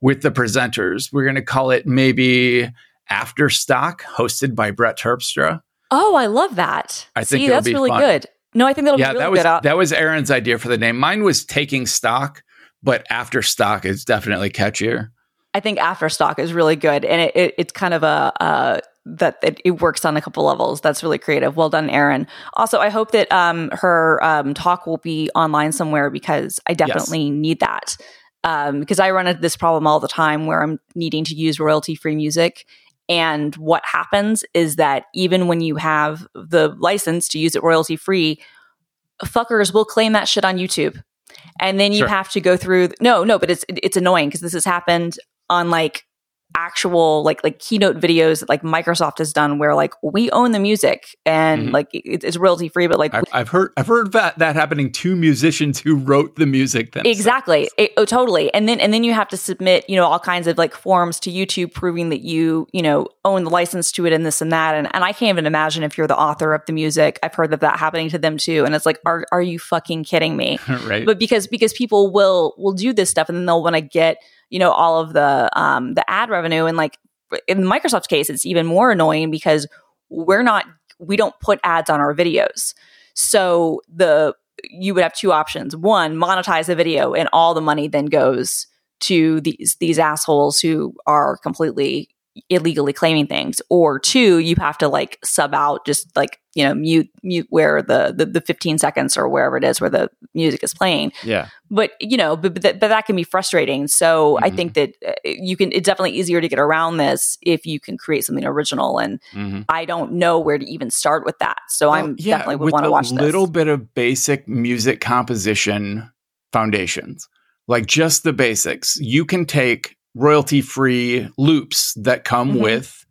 Speaker 2: with the presenters we're going to call it maybe after stock hosted by brett terpstra
Speaker 3: Oh, I love that.
Speaker 2: I think
Speaker 3: See, that's
Speaker 2: be
Speaker 3: really
Speaker 2: fun.
Speaker 3: good. No, I think that'll
Speaker 2: yeah
Speaker 3: be really
Speaker 2: that was
Speaker 3: good.
Speaker 2: That was aaron's idea for the name mine was taking stock but after stock is definitely catchier
Speaker 3: I think after stock is really good, and it, it, it's kind of a uh, that it, it works on a couple levels. That's really creative. Well done, Erin. Also, I hope that um, her um, talk will be online somewhere because I definitely need that. Um, because I run into this problem all the time where I'm needing to use royalty free music. And what happens is that even when you have the license to use it royalty free, fuckers will claim that shit on YouTube. And then you
Speaker 2: Sure.
Speaker 3: have to go through no, no, but it's it's annoying because this has happened on like actual like like keynote videos that like Microsoft has done where like we own the music and
Speaker 2: Mhm.
Speaker 3: like it, it's royalty free, but like
Speaker 2: I've, I've heard i've heard that that happening to musicians who wrote the music themselves.
Speaker 3: Exactly. It- oh, totally. And then and then you have to submit, you know, all kinds of like forms to YouTube proving that you, you know, own the license to it and this and that. And and I can't even imagine if you're the author of the music. I've heard that that happening to them too. And it's like, are are you fucking kidding me? [laughs]
Speaker 2: right
Speaker 3: But because because people will will do this stuff and then they'll want to get you know all of the um the ad revenue and like in Microsoft's case, it's even more annoying because we're not we don't put ads on our videos. So the you would have two options. One, monetize the video and all the money then goes to these these assholes who are completely illegally claiming things. Or two, you have to like sub out just like, you know, mute mute where the the, the 15 seconds or wherever it is where the music is playing
Speaker 2: yeah
Speaker 3: but you know but, but, that, but that can be frustrating so i
Speaker 2: Mhm.
Speaker 3: think that uh, you can it's definitely easier to get around this if you can create something original and
Speaker 2: Mhm.
Speaker 3: i don't know where to even start with that so
Speaker 2: Well,
Speaker 3: i'm
Speaker 2: yeah,
Speaker 3: definitely would want to
Speaker 2: a
Speaker 3: watch this
Speaker 2: little bit of basic music composition foundations, like just the basics. You can take royalty free loops that come
Speaker 3: Mhm.
Speaker 2: with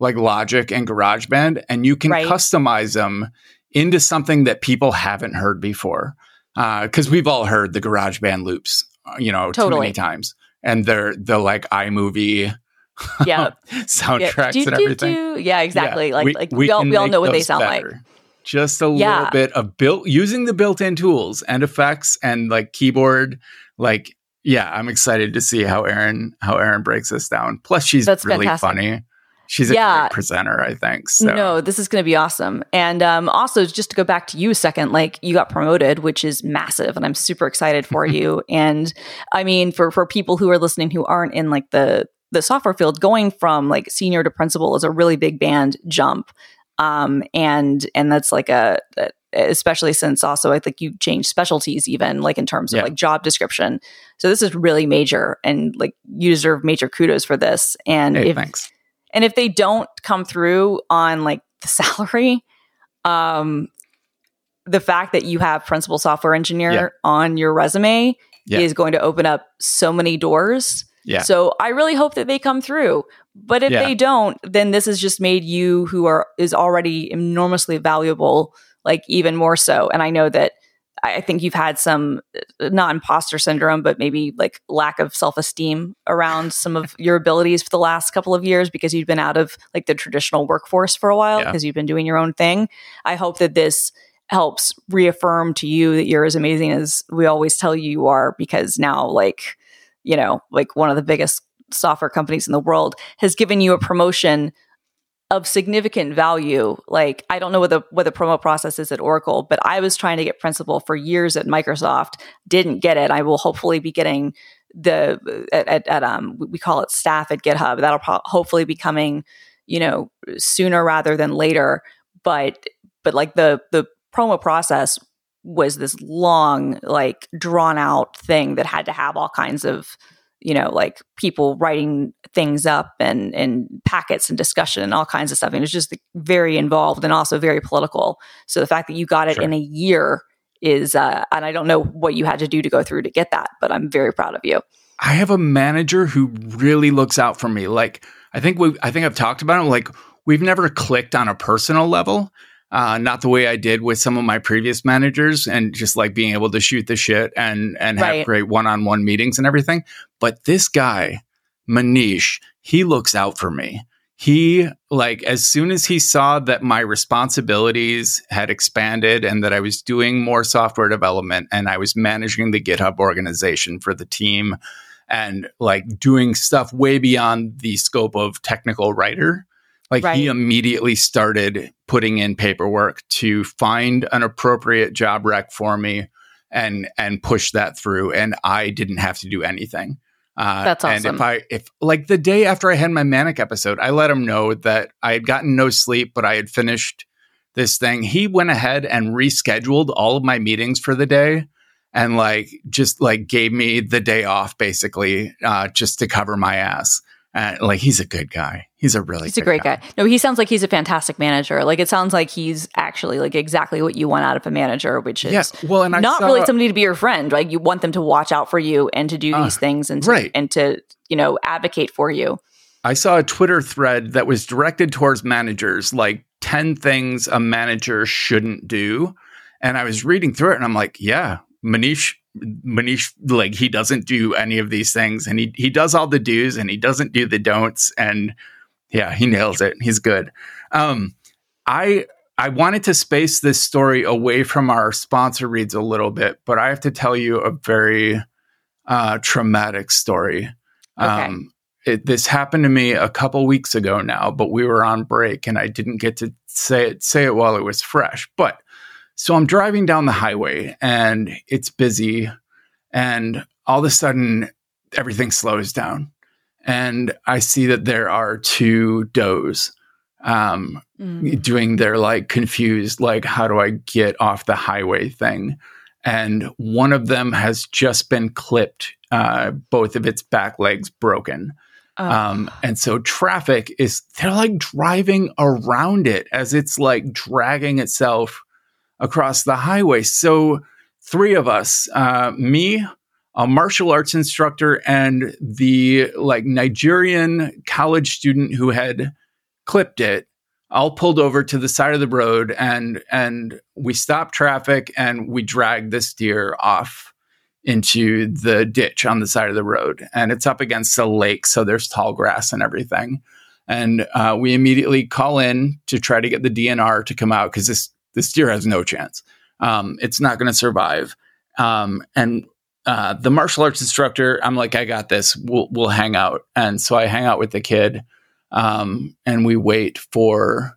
Speaker 2: like Logic and GarageBand, and you can
Speaker 3: Right.
Speaker 2: customize them into something that people haven't heard before. Because we've all heard the GarageBand loops, uh, you know, too
Speaker 3: Totally.
Speaker 2: many times, and they're the like iMovie [laughs]
Speaker 3: yeah
Speaker 2: soundtracks
Speaker 3: Do,
Speaker 2: and
Speaker 3: do,
Speaker 2: everything.
Speaker 3: do. yeah exactly
Speaker 2: Yeah,
Speaker 3: like like we, all we all know what they sound like.
Speaker 2: Just a
Speaker 3: Yeah.
Speaker 2: little bit of built using the built-in tools and effects and like keyboard. Like, yeah, I'm excited to see how Aaron how Aaron breaks this down. Plus, she's
Speaker 3: That's
Speaker 2: really
Speaker 3: fantastic.
Speaker 2: funny. She's a
Speaker 3: Yeah.
Speaker 2: great presenter, I think. So
Speaker 3: No, this is going to be awesome. And um, also, just to go back to you a second, like you got promoted, which is massive, and I'm super excited for [laughs] you. And I mean, for for people who are listening who aren't in like the the software field, going from like senior to principal is a really big band jump. Um, and and that's like a, a especially since also I think you changed specialties even like in terms of like job description. So this is really major, and like you deserve major kudos for this. And
Speaker 2: hey,
Speaker 3: if
Speaker 2: thanks.
Speaker 3: and if they don't come through on like the [laughs] salary, um, the fact that you have principal software engineer
Speaker 2: Yeah.
Speaker 3: on your resume
Speaker 2: Yeah.
Speaker 3: is going to open up so many doors.
Speaker 2: Yeah.
Speaker 3: So I really hope that they come through. But if
Speaker 2: Yeah.
Speaker 3: they don't, then this has just made you who are is already enormously valuable, like even more so. And I know that I think you've had some uh, not imposter syndrome, but maybe like lack of self esteem around some of your abilities for the last couple of years because you've been out of like the traditional workforce for a while
Speaker 2: Yeah.
Speaker 3: because you've been doing your own thing. I hope that this helps reaffirm to you that you're as amazing as we always tell you you are because now like you know like one of the biggest software companies in the world has given you a promotion of significant value. Like i don't know what the what the promo process is at oracle but i was trying to get principal for years at microsoft didn't get it. I will hopefully be getting the at, at, at um we call it staff at github. That'll pro- hopefully be coming you know sooner rather than later. But but like the the promo process was this long like drawn out thing that had to have all kinds of you know like people writing things up and and packets and discussion and all kinds of stuff and it was just very involved and also very political so the fact that you got it
Speaker 2: Sure.
Speaker 3: in a year is uh and i don't know what you had to do to go through to get that but i'm very proud of you
Speaker 2: I have a manager who really looks out for me. Like I think we I think I've talked about it. Like we've never clicked on a personal level. Uh, not the way I did with some of my previous managers and just like being able to shoot the shit and and
Speaker 3: Right.
Speaker 2: have great one-on-one meetings and everything. But this guy, Manish, he looks out for me. He like as soon as he saw that my responsibilities had expanded and that I was doing more software development and I was managing the GitHub organization for the team and like doing stuff way beyond the scope of technical writer. Like he immediately started putting in paperwork to find an appropriate job rec for me and and push that through and I didn't have to do anything. Uh,
Speaker 3: That's awesome.
Speaker 2: And if I if like the day after I had my manic episode, I let him know that I had gotten no sleep, but I had finished this thing. He went ahead and rescheduled all of my meetings for the day and like just like gave me the day off basically uh, just to cover my ass. Uh, like he's a good guy. He's a really
Speaker 3: he's a great guy. No, he sounds like he's a fantastic manager. Like it sounds like he's actually like exactly what you want out of a manager, which is
Speaker 2: well, and I
Speaker 3: not
Speaker 2: saw-
Speaker 3: really somebody to be your friend. Like you want them to watch out for you and to do
Speaker 2: Uh,
Speaker 3: these things and to,
Speaker 2: right.
Speaker 3: and to you know advocate for you.
Speaker 2: I saw a Twitter thread that was directed towards managers, like 10 things a manager shouldn't do. And I was reading through it and I'm like, yeah, Manish, Manish, like he doesn't do any of these things and he, he does all the do's and he doesn't do the don'ts. And yeah, he nails it. He's good. Um, I, I wanted to space this story away from our sponsor reads a little bit, but I have to tell you a very uh, traumatic story.
Speaker 3: Okay.
Speaker 2: Um, it, this happened to me a couple weeks ago now, but we were on break and I didn't get to say it say it while it was fresh. But so I'm driving down the highway and it's busy, and all of a sudden everything slows down, and I see that there are two does um,
Speaker 3: Mm.
Speaker 2: doing their like confused, like, how do I get off the highway thing. And one of them has just been clipped, uh, both of its back legs broken.
Speaker 3: Oh.
Speaker 2: Um, and so traffic is, they're like driving around it as it's like dragging itself across the highway. So three of us, uh, me, a martial arts instructor, and the like Nigerian college student who had clipped it, all pulled over to the side of the road and and we stopped traffic and we dragged this deer off into the ditch on the side of the road and it's up against a lake so there's tall grass and everything and uh, we immediately call in to try to get the dnr to come out because this this deer has no chance um, it's not going to survive um, and uh, the martial arts instructor i'm like i got this we'll, we'll hang out and so i hang out with the kid um, and we wait for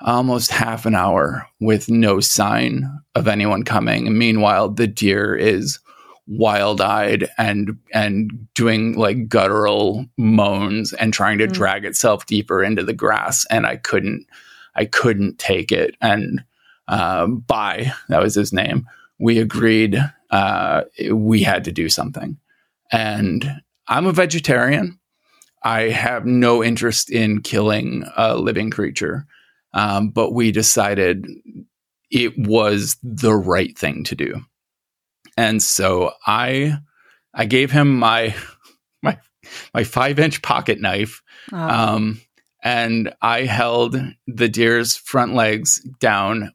Speaker 2: almost half an hour with no sign of anyone coming. And meanwhile, the deer is wild-eyed and and doing like guttural moans and trying to
Speaker 3: Mm.
Speaker 2: drag itself deeper into the grass. And I couldn't, I couldn't take it. And uh, by that was his name. We agreed uh, we had to do something. And I'm a vegetarian. I have no interest in killing a living creature, um, but we decided it was the right thing to do, and so I I gave him my [laughs] my my five inch pocket knife,
Speaker 3: Oh.
Speaker 2: um, and I held the deer's front legs down.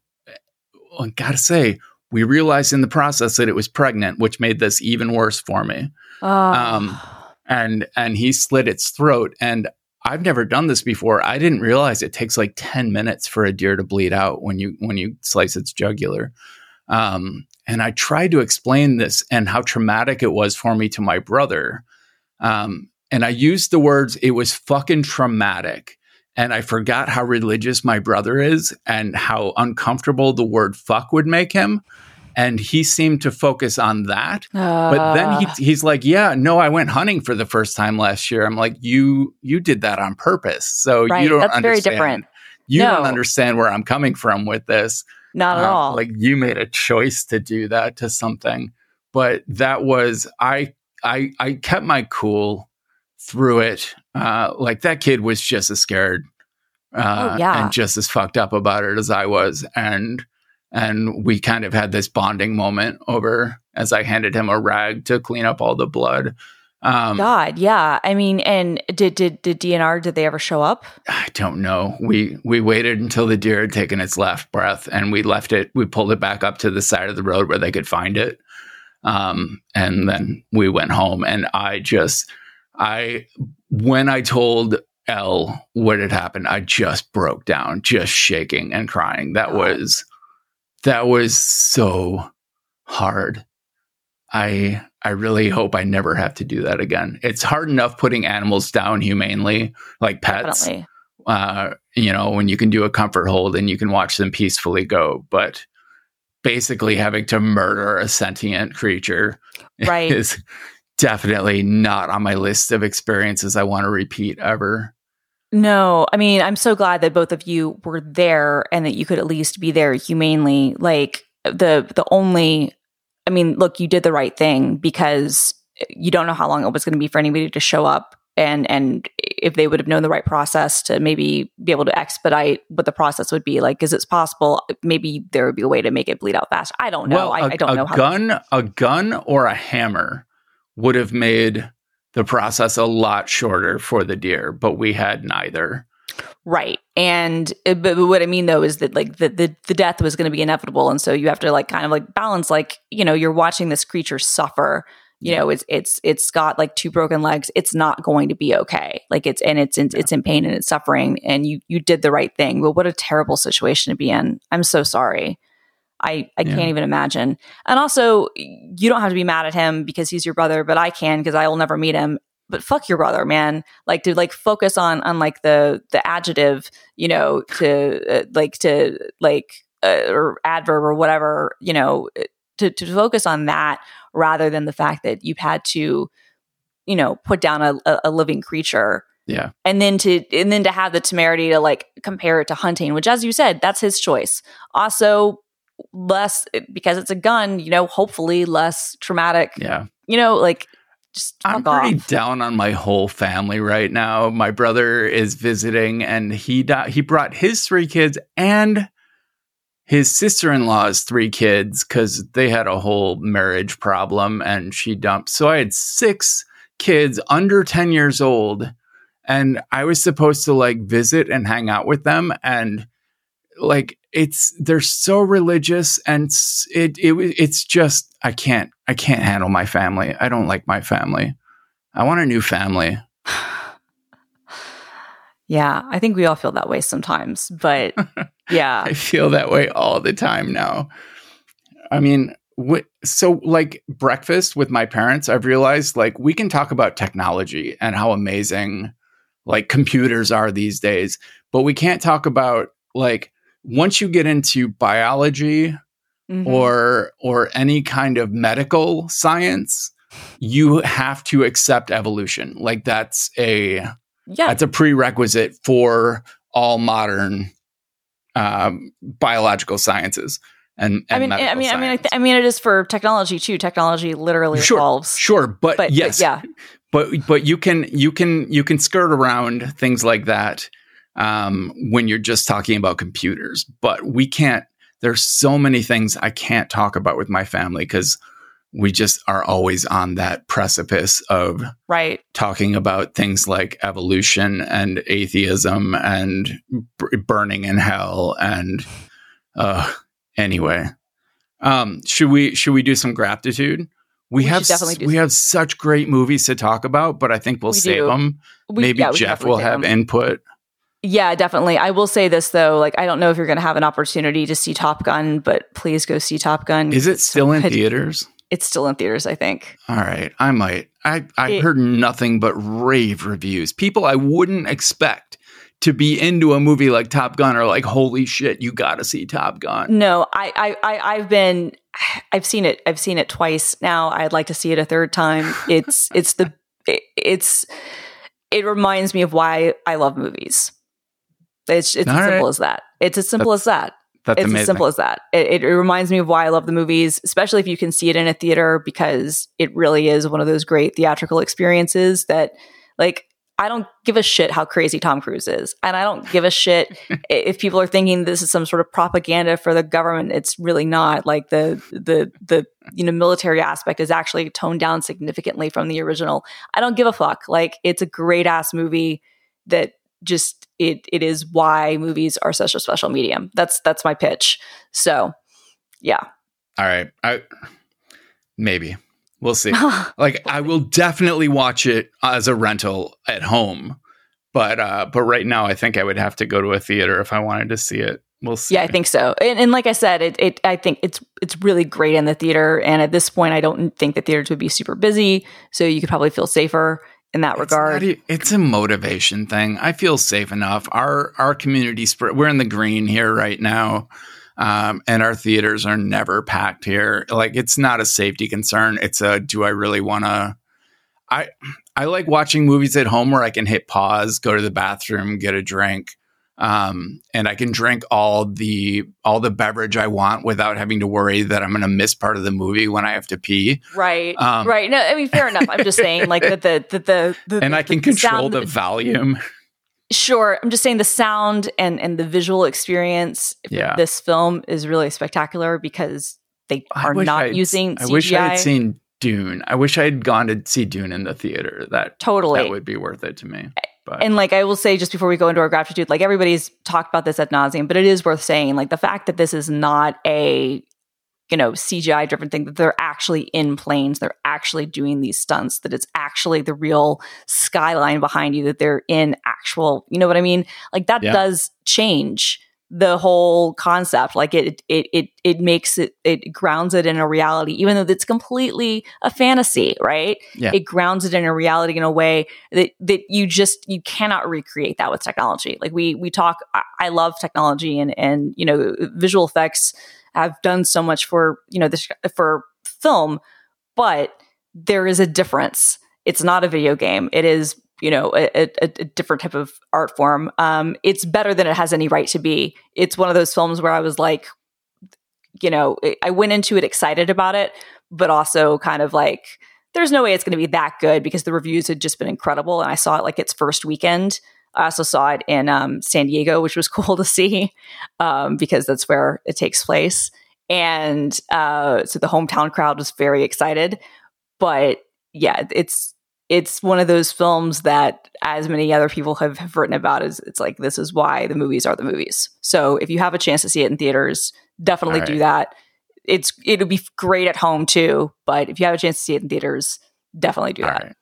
Speaker 2: I gotta say, we realized in the process that it was pregnant, which made this even worse for me.
Speaker 3: Oh.
Speaker 2: Um, and and he slit its throat. And I've never done this before. I didn't realize it takes like ten minutes for a deer to bleed out when you when you slice its jugular. Um, and I tried to explain this and how traumatic it was for me to my brother. Um, and I used the words, it was fucking traumatic. And I forgot how religious my brother is and how uncomfortable the word fuck would make him. And he seemed to focus on that. But then
Speaker 3: Uh,
Speaker 2: he, he's like, "Yeah, no, I went hunting for the first time last year." I'm like, "You you did that on purpose, so
Speaker 3: right.
Speaker 2: you don't
Speaker 3: That's very different.
Speaker 2: You
Speaker 3: No.
Speaker 2: don't understand where I'm coming from with this.
Speaker 3: Not at
Speaker 2: Uh,
Speaker 3: all.
Speaker 2: Like you made a choice to do that to something, but that was I I I kept my cool through it. Uh, like that kid was just as scared, uh,
Speaker 3: Oh, yeah.
Speaker 2: and just as fucked up about it as I was, and and we kind of had this bonding moment over as I handed him a rag to clean up all the blood. Um,
Speaker 3: God, yeah. I mean, and did did did DNR? Did they ever show up?
Speaker 2: I don't know. We we waited until the deer had taken its last breath, and we left it. We pulled it back up to the side of the road where they could find it, um, and then we went home. And I just, I when I told L what had happened, I just broke down, just shaking and crying. That was that was so hard. I I really hope I never have to do that again. It's hard enough putting animals down humanely, like pets uh, you know, when you can do a comfort hold and you can watch them peacefully go. But basically, having to murder a sentient creature
Speaker 3: Right. [laughs]
Speaker 2: is definitely not on my list of experiences I want to repeat ever.
Speaker 3: No, I mean, I'm so glad that both of you were there and that you could at least be there humanely. Like the the only I mean, look, you did the right thing because you don't know how long it was going to be for anybody to show up and and if they would have known the right process to maybe be able to expedite what the process would be like is it's possible maybe there would be a way to make it bleed out fast i don't know
Speaker 2: well,
Speaker 3: I
Speaker 2: a
Speaker 3: I don't
Speaker 2: a
Speaker 3: know how
Speaker 2: gun, a gun or a hammer would have made the process a lot shorter for the deer, but we had neither.
Speaker 3: Right. And uh, but but what I mean though is that like the the, the death was going to be inevitable and so you have to like kind of like balance like, you know, you're watching this creature suffer. You know, it's it's it's got like two broken legs. It's not going to be okay. Like it's and it's in, it's in pain and it's suffering and you you did the right thing. But what a terrible situation to be in. I'm so sorry. I I
Speaker 2: Yeah.
Speaker 3: can't even imagine. And also, you don't have to be mad at him because he's your brother, but I can because I will never meet him. But fuck your brother, man. Like to like focus on on like the the adjective, you know, to uh, like to like uh, or adverb or whatever, you know, to to focus on that rather than the fact that you've had to, you know, put down a, a, a living creature
Speaker 2: Yeah.
Speaker 3: and then to and then to have the temerity to like compare it to hunting which as you said that's his choice also less eh, because it's a gun you know hopefully less traumatic
Speaker 2: Yeah.
Speaker 3: you know like just
Speaker 2: I'm pretty
Speaker 3: off
Speaker 2: down on my whole family right now. My brother is visiting, and he di- he brought his three kids and his sister in law's three kids because they had a whole marriage problem, and she dumped. So I had six kids under ten years old, and I was supposed to like visit and hang out with them, and like it's they're so religious, and it it it's just I can't I can't handle my family. I don't like my family. I want a new family. [sighs]
Speaker 3: yeah i think we all feel that way sometimes but [laughs] yeah
Speaker 2: I feel that way all the time now. I mean, wh- so like breakfast with my parents, I've realized like we can talk about technology and how amazing like computers are these days, but we can't talk about like once you get into biology
Speaker 3: Mhm.
Speaker 2: or or any kind of medical science, you have to accept evolution. Like that's a
Speaker 3: yeah.
Speaker 2: that's a prerequisite for all modern um, biological sciences and, and
Speaker 3: i mean i mean i mean I, th- I mean it is for technology too. Technology literally
Speaker 2: Sure,
Speaker 3: evolves.
Speaker 2: sure, but,
Speaker 3: but,
Speaker 2: yes,
Speaker 3: but yeah.
Speaker 2: But but you can you can you can skirt around things like that um, when you're just talking about computers. But we can't. There's so many things I can't talk about with my family because we just are always on that precipice of
Speaker 3: right
Speaker 2: talking about things like evolution and atheism and b- burning in hell and uh anyway Um, should we should we do some gratitude? We,
Speaker 3: We
Speaker 2: have s- we have such great movies to talk about, but I think we'll
Speaker 3: We
Speaker 2: save
Speaker 3: do.
Speaker 2: them.
Speaker 3: We-
Speaker 2: Maybe
Speaker 3: yeah,
Speaker 2: Jeff will have
Speaker 3: them.
Speaker 2: input.
Speaker 3: Yeah, definitely. I will say this though, like I don't know if you're going to have an opportunity to see Top Gun, but please go see Top Gun.
Speaker 2: Is it still in theaters?
Speaker 3: It's still in theaters, I think.
Speaker 2: All right, I might. I I
Speaker 3: It-
Speaker 2: heard nothing but rave reviews. People I wouldn't expect to be into a movie like Top Gun are like, "Holy shit, you got to see Top Gun."
Speaker 3: No, I, I, I, I've been, I've seen it. I've seen it twice now. I'd like to see it a third time. It's, it's the, it- it's, it reminds me of why I love movies. It's, it's
Speaker 2: All
Speaker 3: as
Speaker 2: right.
Speaker 3: simple as that. It's as simple as that.
Speaker 2: That's
Speaker 3: it's
Speaker 2: amazing.
Speaker 3: as simple as that. It, it reminds me of why I love the movies, especially if you can see it in a theater, because it really is one of those great theatrical experiences that, like, I don't give a shit how crazy Tom Cruise is. And I don't give a shit [laughs] if people are thinking this is some sort of propaganda for the government. It's really not. Like the the the you know military aspect is actually toned down significantly from the original. I don't give a fuck. Like it's a great ass movie that just it it is why movies are such a special medium. That's that's my pitch. So yeah.
Speaker 2: All right, I maybe we'll see. [laughs] like I will definitely watch it as a rental at home, but uh, but right now I think I would have to go to a theater if I wanted to see it. We'll see.
Speaker 3: Yeah, I think so. And, and like I said, it, it I think it's it's really great in the theater. And at this point, I don't think the theaters would be super busy, so you could probably feel safer in that
Speaker 2: It's
Speaker 3: regard.
Speaker 2: It's a motivation thing. I feel safe enough. Our our community spread. We're in the green here right now, um, and our theaters are never packed here. Like it's not a safety concern. It's a do I really want to? I I like watching movies at home where I can hit pause, go to the bathroom, get a drink, um, and I can drink all the all the beverage I want without having to worry that I'm going to miss part of the movie when I have to pee.
Speaker 3: right,
Speaker 2: Um,
Speaker 3: right. No, I mean fair enough. I'm just saying like that the the the, the [laughs]
Speaker 2: And I can control
Speaker 3: sound-
Speaker 2: the volume.
Speaker 3: Sure, I'm just saying the sound and and the visual experience
Speaker 2: Yeah.
Speaker 3: this film is really spectacular because they are not
Speaker 2: I'd-
Speaker 3: using
Speaker 2: I wish I had seen Dune. I wish I had gone to see Dune in the theater. That
Speaker 3: totally.
Speaker 2: that would be worth it to me. But
Speaker 3: And like I will say, just before we go into our gratitude, like everybody's talked about this at nauseum, but it is worth saying, like the fact that this is not a you know CGI driven thing, that they're actually in planes, they're actually doing these stunts, that it's actually the real skyline behind you, that they're in actual, you know what I mean? Like that
Speaker 2: Yeah.
Speaker 3: does change the whole concept. Like it it it it makes it it grounds it in a reality, even though it's completely a fantasy, right?
Speaker 2: Yeah.
Speaker 3: It grounds it in a reality in a way that that you just you cannot recreate that with technology. Like we we talk, I, I love technology and and you know visual effects have done so much for you know this for film, but there is a difference. It's not a video game. It is you know a, a, different type of art form. Um, it's better than it has any right to be. It's one of those films where I was like, you know, I went into it excited about it, but also kind of like there's no way it's going to be that good because the reviews had just been incredible and I saw it like its first weekend. I also saw it in um, San Diego, which was [laughs] cool to see um, because that's where it takes place. And uh, so the hometown crowd was very excited. But yeah, it's it's one of those films that, as many other people have, have written about, is it's like this is why the movies are the movies. So if you have a chance to see it in theaters, definitely
Speaker 2: All
Speaker 3: do that. It's it'll be great at home too, but if you have a chance to see it in theaters, definitely do
Speaker 2: all
Speaker 3: that.
Speaker 2: right,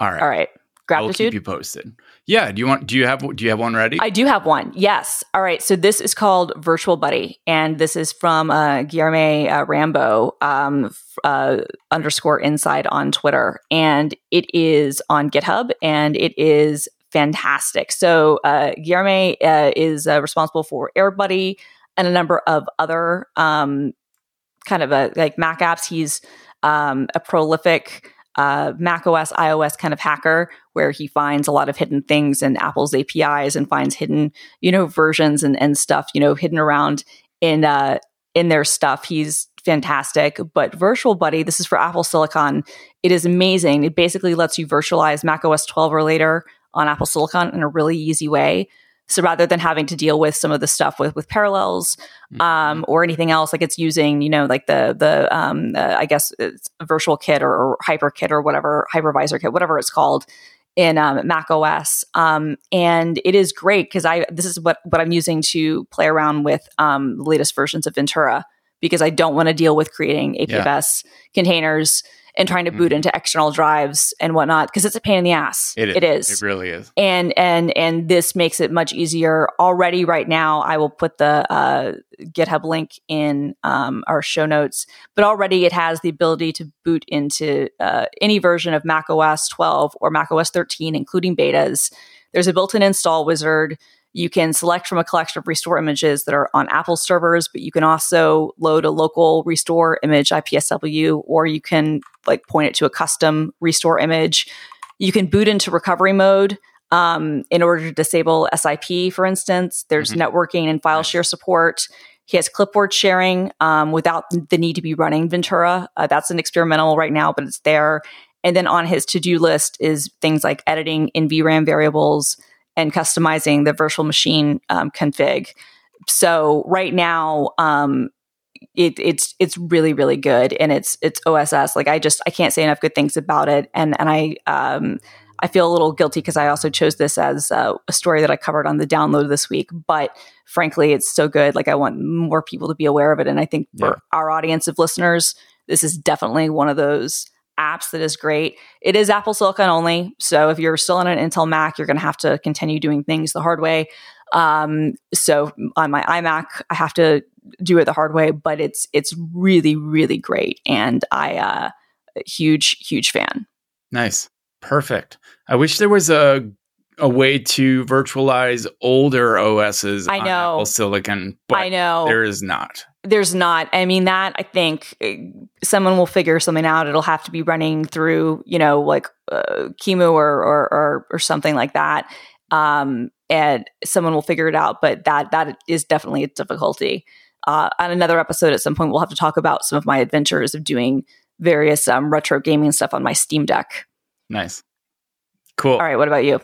Speaker 2: all right.
Speaker 3: All right,
Speaker 2: I will keep you posted. Yeah. Do you want? Do you have? Do you have one ready?
Speaker 3: I do have one. Yes. All right. So this is called VirtualBuddy, and this is from uh, Guillermo uh, Rambo um, uh, underscore Inside on Twitter, and it is on GitHub, and it is fantastic. So uh, Guillermo uh, is uh, responsible for AirBuddy and a number of other um, kind of a like Mac apps. He's um, a prolific uh, Mac OS, iOS kind of hacker where he finds a lot of hidden things in Apple's APIs and finds hidden, you know, versions and, and stuff, you know, hidden around in uh, in their stuff. He's fantastic. But VirtualBuddy, this is for Apple Silicon. It is amazing. It basically lets you virtualize Mac OS 12 or later on Apple Silicon in a really easy way. So rather than having to deal with some of the stuff with with parallels um, or anything else, like it's using, you know, like the the um, uh, I guess it's a virtual kit or, or hyper kit or whatever hypervisor kit, whatever it's called in um, Mac OS, um, and it is great because I this is what what I'm using to play around with um, the latest versions of Ventura because I don't want to deal with creating APFS containers and trying to boot
Speaker 2: Mhm.
Speaker 3: into external drives and whatnot because it's a pain in the ass.
Speaker 2: It is.
Speaker 3: It is.
Speaker 2: It really is.
Speaker 3: and and and this makes it much easier already right now i will put the uh, github link in um, our show notes but already it has the ability to boot into uh, any version of mac os 12 or mac os 13 including betas there's a built-in install wizard you can select from a collection of restore images that are on apple servers but you can also load a local restore image ipsw or you can like point it to a custom restore image you can boot into recovery mode um, in order to disable SIP, for instance. There's
Speaker 2: Mhm.
Speaker 3: networking and file share support. He has clipboard sharing um, without the need to be running Ventura. Uh, that's an experimental right now, but it's there. And then on his to do list is things like editing NVRAM variables and customizing the virtual machine um, config. So right now, um, it, it's it's really really good, and it's it's OSS. Like I just I can't say enough good things about it, and and I um, I feel a little guilty because I also chose this as uh, a story that I covered on the download this week. But frankly, it's so good. Like I want more people to be aware of it, and I think for
Speaker 2: Yeah.
Speaker 3: our audience of listeners, this is definitely one of those apps that is great. It is Apple Silicon only, so if you're still on an Intel Mac, you're going to have to continue doing things the hard way. Um, so on my iMac, I have to do it the hard way, but it's it's really really great, and I uh, huge huge fan.
Speaker 2: Nice. Perfect. I wish there was a a way to virtualize older OSs
Speaker 3: I
Speaker 2: on
Speaker 3: know.
Speaker 2: Apple Silicon, but
Speaker 3: I know
Speaker 2: there is not.
Speaker 3: There's not. I mean that I think uh, someone will figure something out. It'll have to be running through you know like uh, QEMU or, or or or something like that. Um, and someone will figure it out, but that that is definitely a difficulty. Uh, on another episode, at some point, we'll have to talk about some of my adventures of doing various um, retro gaming stuff on my Steam Deck.
Speaker 2: Nice. Cool.
Speaker 3: All right, what about you?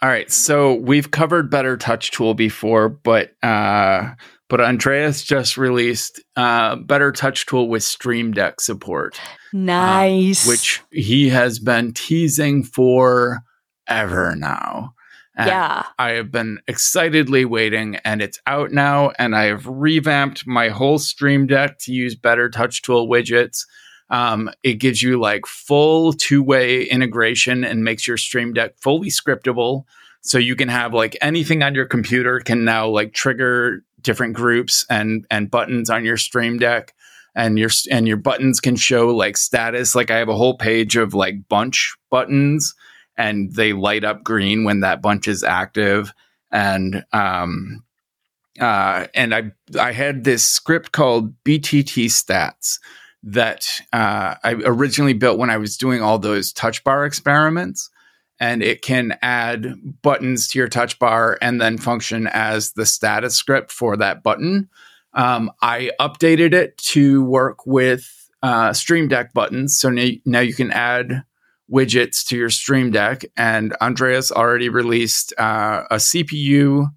Speaker 2: All right, so we've covered BetterTouchTool before, but uh, but Andreas just released uh, BetterTouchTool with Stream Deck support,
Speaker 3: Nice.
Speaker 2: which he has been teasing for ever now. And
Speaker 3: yeah,
Speaker 2: I have been excitedly waiting, and it's out now. And I have revamped my whole Stream Deck to use BetterTouchTool widgets. Um, it gives you like full two way integration and makes your Stream Deck fully scriptable. So you can have like anything on your computer can now like trigger different groups and and buttons on your Stream Deck, and your and your buttons can show like status. Like I have a whole page of like bunch buttons and they light up green when that bunch is active. And um, uh, and I I had this script called BTT Stats that uh, I originally built when I was doing all those touch bar experiments. And it can add buttons to your touch bar and then function as the status script for that button. Um, I updated it to work with uh, Stream Deck buttons. So now, now you can add widgets to your Stream Deck. And Andreas already released uh, a CPU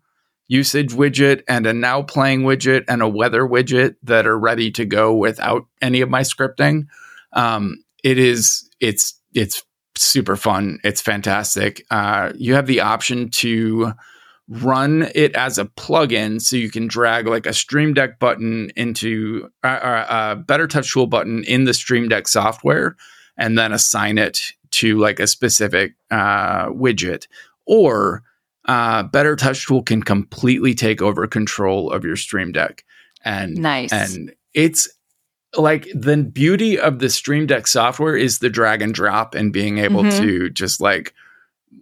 Speaker 2: usage widget and a now playing widget and a weather widget that are ready to go without any of my scripting. Um, it is it's it's super fun. It's fantastic. Uh, you have the option to run it as a plugin, so you can drag like a Stream Deck button into uh, uh, a BetterTouchTool button in the Stream Deck software, and then assign it to like a specific uh, widget. Or uh, BetterTouchTool can completely take over control of your Stream Deck, and
Speaker 3: nice.
Speaker 2: and it's like the beauty of the Stream Deck software is the drag and drop and being able
Speaker 3: Mhm.
Speaker 2: to just like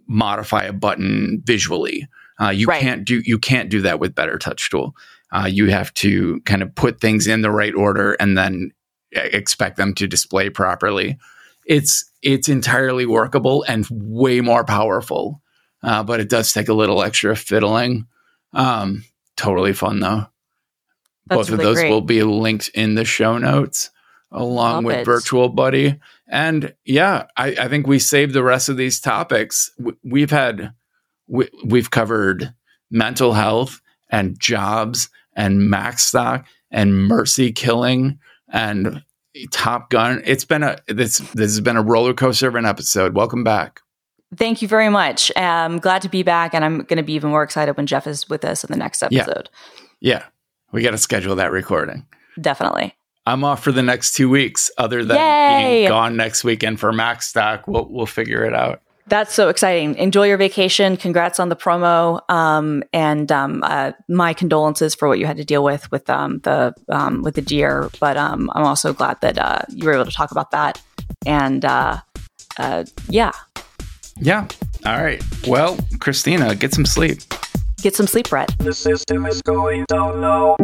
Speaker 2: modify a button visually. Uh, you
Speaker 3: Right.
Speaker 2: can't do you can't do that with BetterTouchTool. Uh, you have to kind of put things in the right order and then expect them to display properly. It's it's entirely workable and way more powerful, uh, but it does take a little extra fiddling. Um, totally fun though.
Speaker 3: That's
Speaker 2: Both of those
Speaker 3: great.
Speaker 2: will be linked in the show notes along
Speaker 3: Love
Speaker 2: with
Speaker 3: it.
Speaker 2: VirtualBuddy. And yeah, I, I think we saved the rest of these topics. We've had, we, we've covered mental health and jobs and Macstock and mercy killing and Top Gun. It's been a this this has been a roller coaster of an episode. Welcome back.
Speaker 3: Thank you very much. I'm glad to be back, and I'm going to be even more excited when Jeff is with us in the next
Speaker 2: Yeah.
Speaker 3: episode.
Speaker 2: Yeah, we got to schedule that recording.
Speaker 3: Definitely.
Speaker 2: I'm off for the next two weeks. Other than
Speaker 3: Yay!
Speaker 2: being gone next weekend for Macstock, we'll we'll figure it out.
Speaker 3: That's so exciting. Enjoy your vacation. Congrats on the promo. Um, and um, uh, my condolences for what you had to deal with with um, the um, with the deer. But um, I'm also glad that uh, you were able to talk about that. And uh, uh, yeah,
Speaker 2: Yeah. All right. Well, Christina, get some sleep.
Speaker 3: Get some sleep, Brett.
Speaker 1: The system is going down now.